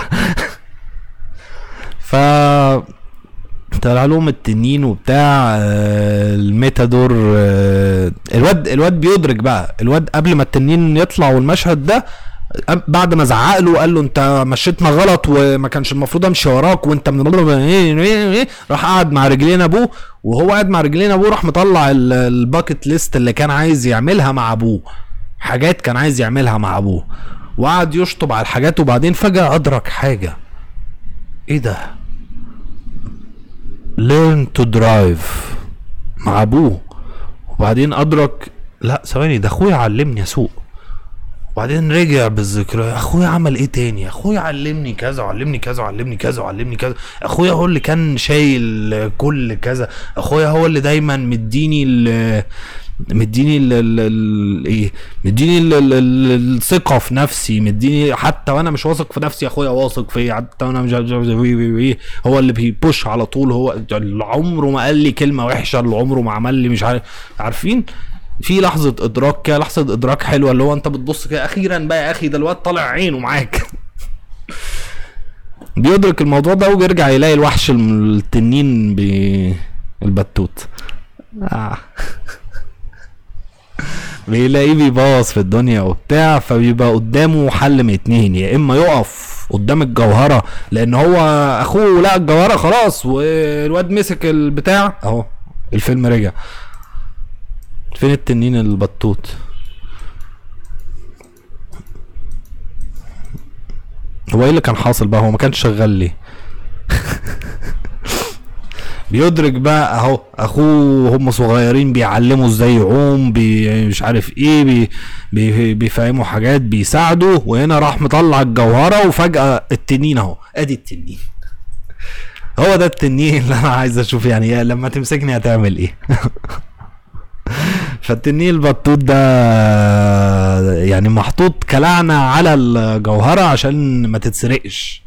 ف طلع لهم التنين وبتاع آه، الميتادور آه، الواد الواد بيدرك بقى. الواد قبل ما التنين يطلع والمشهد ده بعد ما زعق له قال له انت مشيتنا غلط وما كانش المفروض امشي وراك وانت من إيه إيه إيه راح قعد مع رجلين ابوه وهو قاعد مع رجلين ابوه راح مطلع ال- الباكت ليست اللي كان عايز يعملها مع ابوه. حاجات كان عايز يعملها مع ابوه. وقعد يشطب على الحاجات وبعدين فجأة أدرك حاجة. إيه ده؟ learn to drive مع أبوه. وبعدين أدرك لا ثواني ده أخويا علمني أسوق. وبعدين رجع بالذكرى أخويا عمل إيه تاني أخويا علمني كذا وعلمني كذا وعلمني كذا وعلمني كذا أخويا هو اللي كان شايل كل كذا أخويا هو اللي دايما مديني ال مديني ال ال إيه مديني ال ال ال الثقة في نفسي مديني حتى وأنا مش واثق في نفسي أخويا واثق فيا حتى وأنا مش. هو اللي بيبوش على طول هو عمره ما قال لي كلمة وحشة اللي عمره ما عمل لي مش عارف عارفين في لحظة إدراك كده لحظة إدراك حلوة اللي هو أنت بتبص كده أخيرا بقى يا أخي ده الواد طالع عينه معاك. بيدرك الموضوع ده وبيرجع يلاقي الوحش التنين بالبتوت آه. بيلاقيه بيبوظ في الدنيا وبتاع فبيبقى قدامه حل من اتنين يا إما يقف قدام الجوهرة لأن هو أخوه لقى الجوهرة خلاص والواد مسك البتاع. أهو الفيلم رجع. فين التنين البطوط؟ هو إيه اللي كان حاصل بقى؟ هو ما كانش شغال ليه؟ بيدرك بقى أهو أخوه هم صغيرين بيعلموا إزاي يعوم بي مش عارف إيه بي بي بيفهموا حاجات بيساعدوا وهنا راح مطلع الجوهرة وفجأة التنين أهو. أدي التنين. هو ده التنين اللي أنا عايز أشوف يعني إيه لما تمسكني هتعمل إيه؟ فالتنين البطوط ده يعني محطوط كلعنة على الجوهرة عشان ما تتسرقش.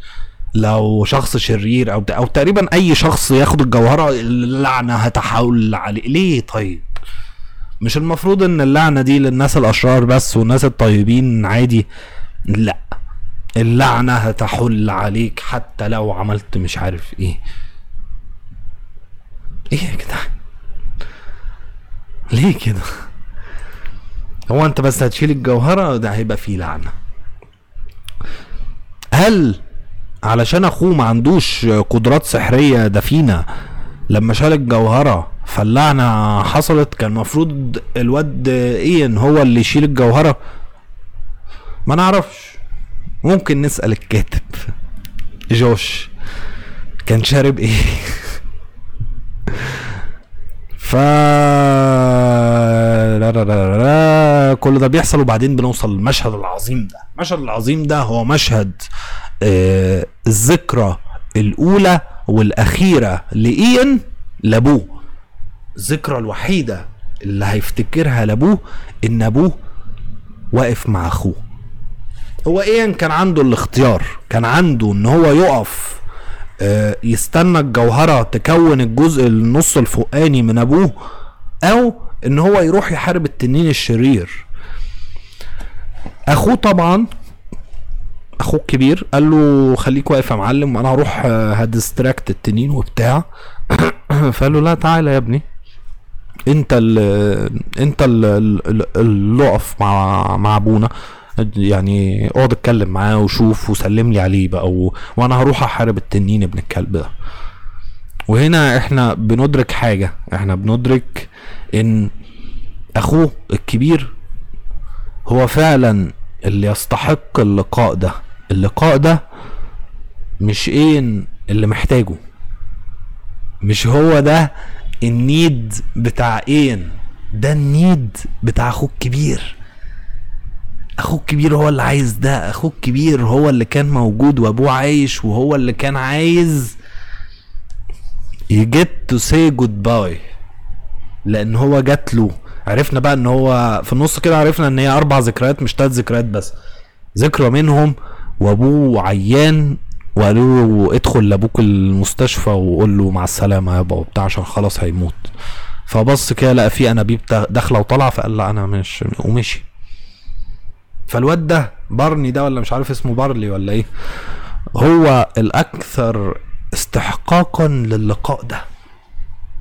لو شخص شرير أو أو تقريبا أي شخص ياخد الجوهرة اللعنة هتحول عليه ليه طيب؟ مش المفروض إن اللعنة دي للناس الأشرار بس والناس الطيبين عادي؟ لأ. اللعنة هتحل عليك حتى لو عملت مش عارف إيه. إيه يا جدعان؟ ليه كده؟ هو انت بس هتشيل الجوهرة ده هيبقى فيه لعنة. هل علشان اخوه ما عندوش قدرات سحرية دفينة لما شال الجوهرة فاللعنة حصلت كان المفروض الواد إيان هو اللي يشيل الجوهرة؟ ما نعرفش. ممكن نسأل الكاتب. جوش كان شارب إيه؟ ف كل ده بيحصل وبعدين بنوصل للمشهد العظيم ده. المشهد العظيم ده هو مشهد آه الذكرى الأولى والأخيرة لإيان لأبوه. الذكرى الوحيدة اللي هيفتكرها لأبوه إن أبوه واقف مع أخوه. هو إيان كان عنده الاختيار كان عنده إن هو يقف يستنى الجوهرة تكون الجزء النص الفوقاني من أبوه أو إن هو يروح يحارب التنين الشرير. أخوه طبعا أخوه الكبير قال له خليك واقف يا معلم وأنا هروح آه، هدستراكت التنين وبتاع. فقال له لا تعالى يا ابني. أنت اللي أنت اللي اقف مع مع أبونا. يعني اقعد اتكلم معاه وشوف وسلم لي عليه بقى و... وأنا هروح احارب التنين ابن الكلب ده. وهنا إحنا بندرك حاجة. إحنا بندرك ان اخوه الكبير هو فعلا اللي يستحق اللقاء ده. اللقاء ده مش إيه اللي محتاجه. مش هو ده النيد بتاع اين. ده النيد بتاع اخوه الكبير. اخوه الكبير هو اللي عايز ده. اخوه الكبير هو اللي كان موجود وأبوه عايش وهو اللي كان عايز get to say goodbye لأن هو جات له. عرفنا بقى إن هو في النص كده عرفنا إن هي أربع ذكريات مش ثلاث ذكريات بس. ذكرى منهم وأبوه عيان وقالوا له ادخل لأبوك المستشفى وقول له مع السلامة يابا وبتاع عشان خلاص هيموت. فبص كده لقى في أنابيب داخلة وطالعة فقال لا أنا مش ومشي. فالواد ده بارني ده ولا مش عارف اسمه Barley ولا إيه هو الأكثر استحقاقا للقاء ده.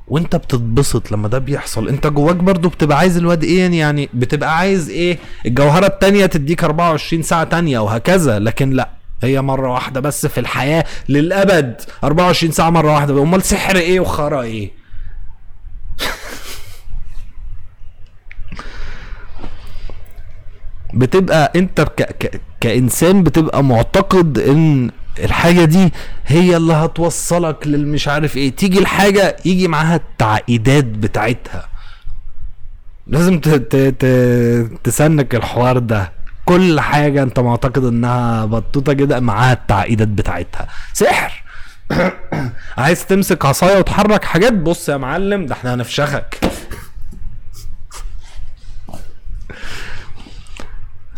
وانت بتتبسط لما ده بيحصل. انت جواك برضو بتبقى عايز الواد إيه يعني بتبقى عايز إيه الجوهرة التانية تديك 24 ساعة تانية وهكذا. لكن لا هي مرة واحدة بس في الحياة للأبد 24 ساعة مرة واحدة. أمال سحر إيه وخرا إيه؟ بتبقى انت ك... ك... كإنسان بتبقى معتقد ان الحاجة دي هي اللي هتوصلك للمش عارف إيه. تيجي الحاجة يجي معاها التعقيدات بتاعتها. لازم ت... ت... ت... تسنك الحوار ده. كل حاجة انت معتقد انها بطوطة كده معاها التعقيدات بتاعتها. سحر. عايز تمسك عصاية وتحرك حاجات؟ بص يا معلم ده إحنا هنفشخك.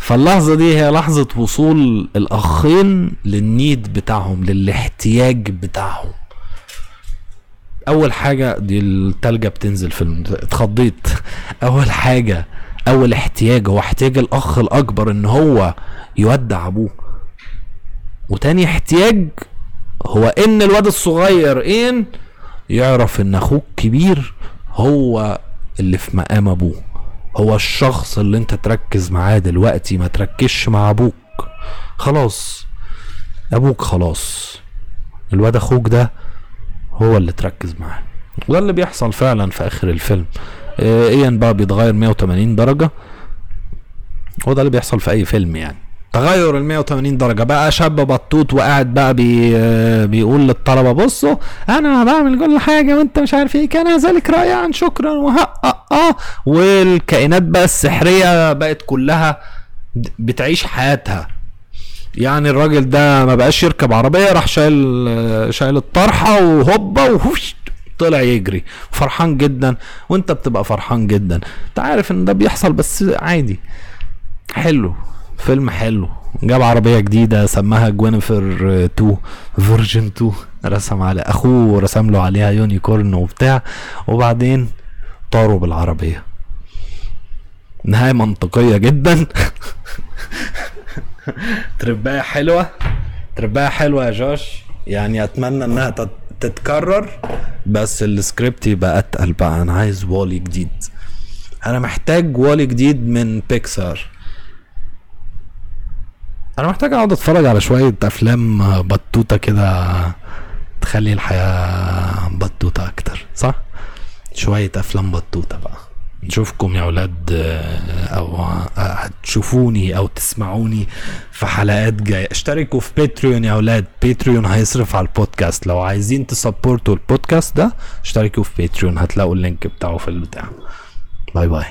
فاللحظة دي هي لحظة وصول الأخين للنيد بتاعهم للاحتياج بتاعهم. أول حاجة دي التلجة بتنزل في. اتخضيت. أول حاجة أول احتياج هو احتياج الأخ الأكبر إن هو يودع أبوه. وتاني احتياج هو إن الواد الصغير إن يعرف إن أخوه الكبير هو اللي في مقام أبوه. هو الشخص اللي انت تركز معاه دلوقتي ما تركزش مع أبوك. خلاص. أبوك خلاص. الواد أخوك ده هو اللي تركز معاه. وده اللي بيحصل فعلا في آخر الفيلم. إيان بقى بيتغير 180 درجة. هو ده اللي بيحصل في أي فيلم يعني. تغير ال 180 درجة. بقى شاب بطوط وقاعد بقى بي بيقول للطلبة بصوا أنا بعمل كل حاجة وأنت مش عارف إيه كان ذلك رائعا شكرا. وها آه والكائنات بقى السحرية بقت كلها بتعيش حياتها. يعني الراجل ده ما بقاش يركب عربية راح شايل شايل الطرحة وهوبا وهوش طلع يجري. فرحان جدا. وأنت بتبقى فرحان جدا. أنت عارف إن ده بيحصل بس عادي. حلو. فيلم حلو. جاب عربية جديدة سماها جوينيفر 2 version 2 رسم على أخوه رسم له عليها unicorn وبتاع. وبعدين طاروا بالعربية. نهاية منطقية جدا. ترباية حلوة. ترباية حلوة يا جوش. يعني أتمنى إنها تتكرر. بس السكريبت يبقى أتقل بقى. أنا عايز WALL-E جديد. أنا محتاج WALL-E جديد من بيكسار أنا محتاج أقعد أتفرج على شوية أفلام بطوطة كده تخلي الحياة بطوطة أكتر صح؟ شوية أفلام بطوطة بقى. نشوفكم يا أولاد أو هتشوفوني أو تسمعوني في حلقات جاية. اشتركوا في Patreon يا أولاد Patreon هيصرف على البودكاست. لو عايزين ت support وا البودكاست ده اشتركوا في Patreon هتلاقوا ال link بتاعه في البتاع. bye bye.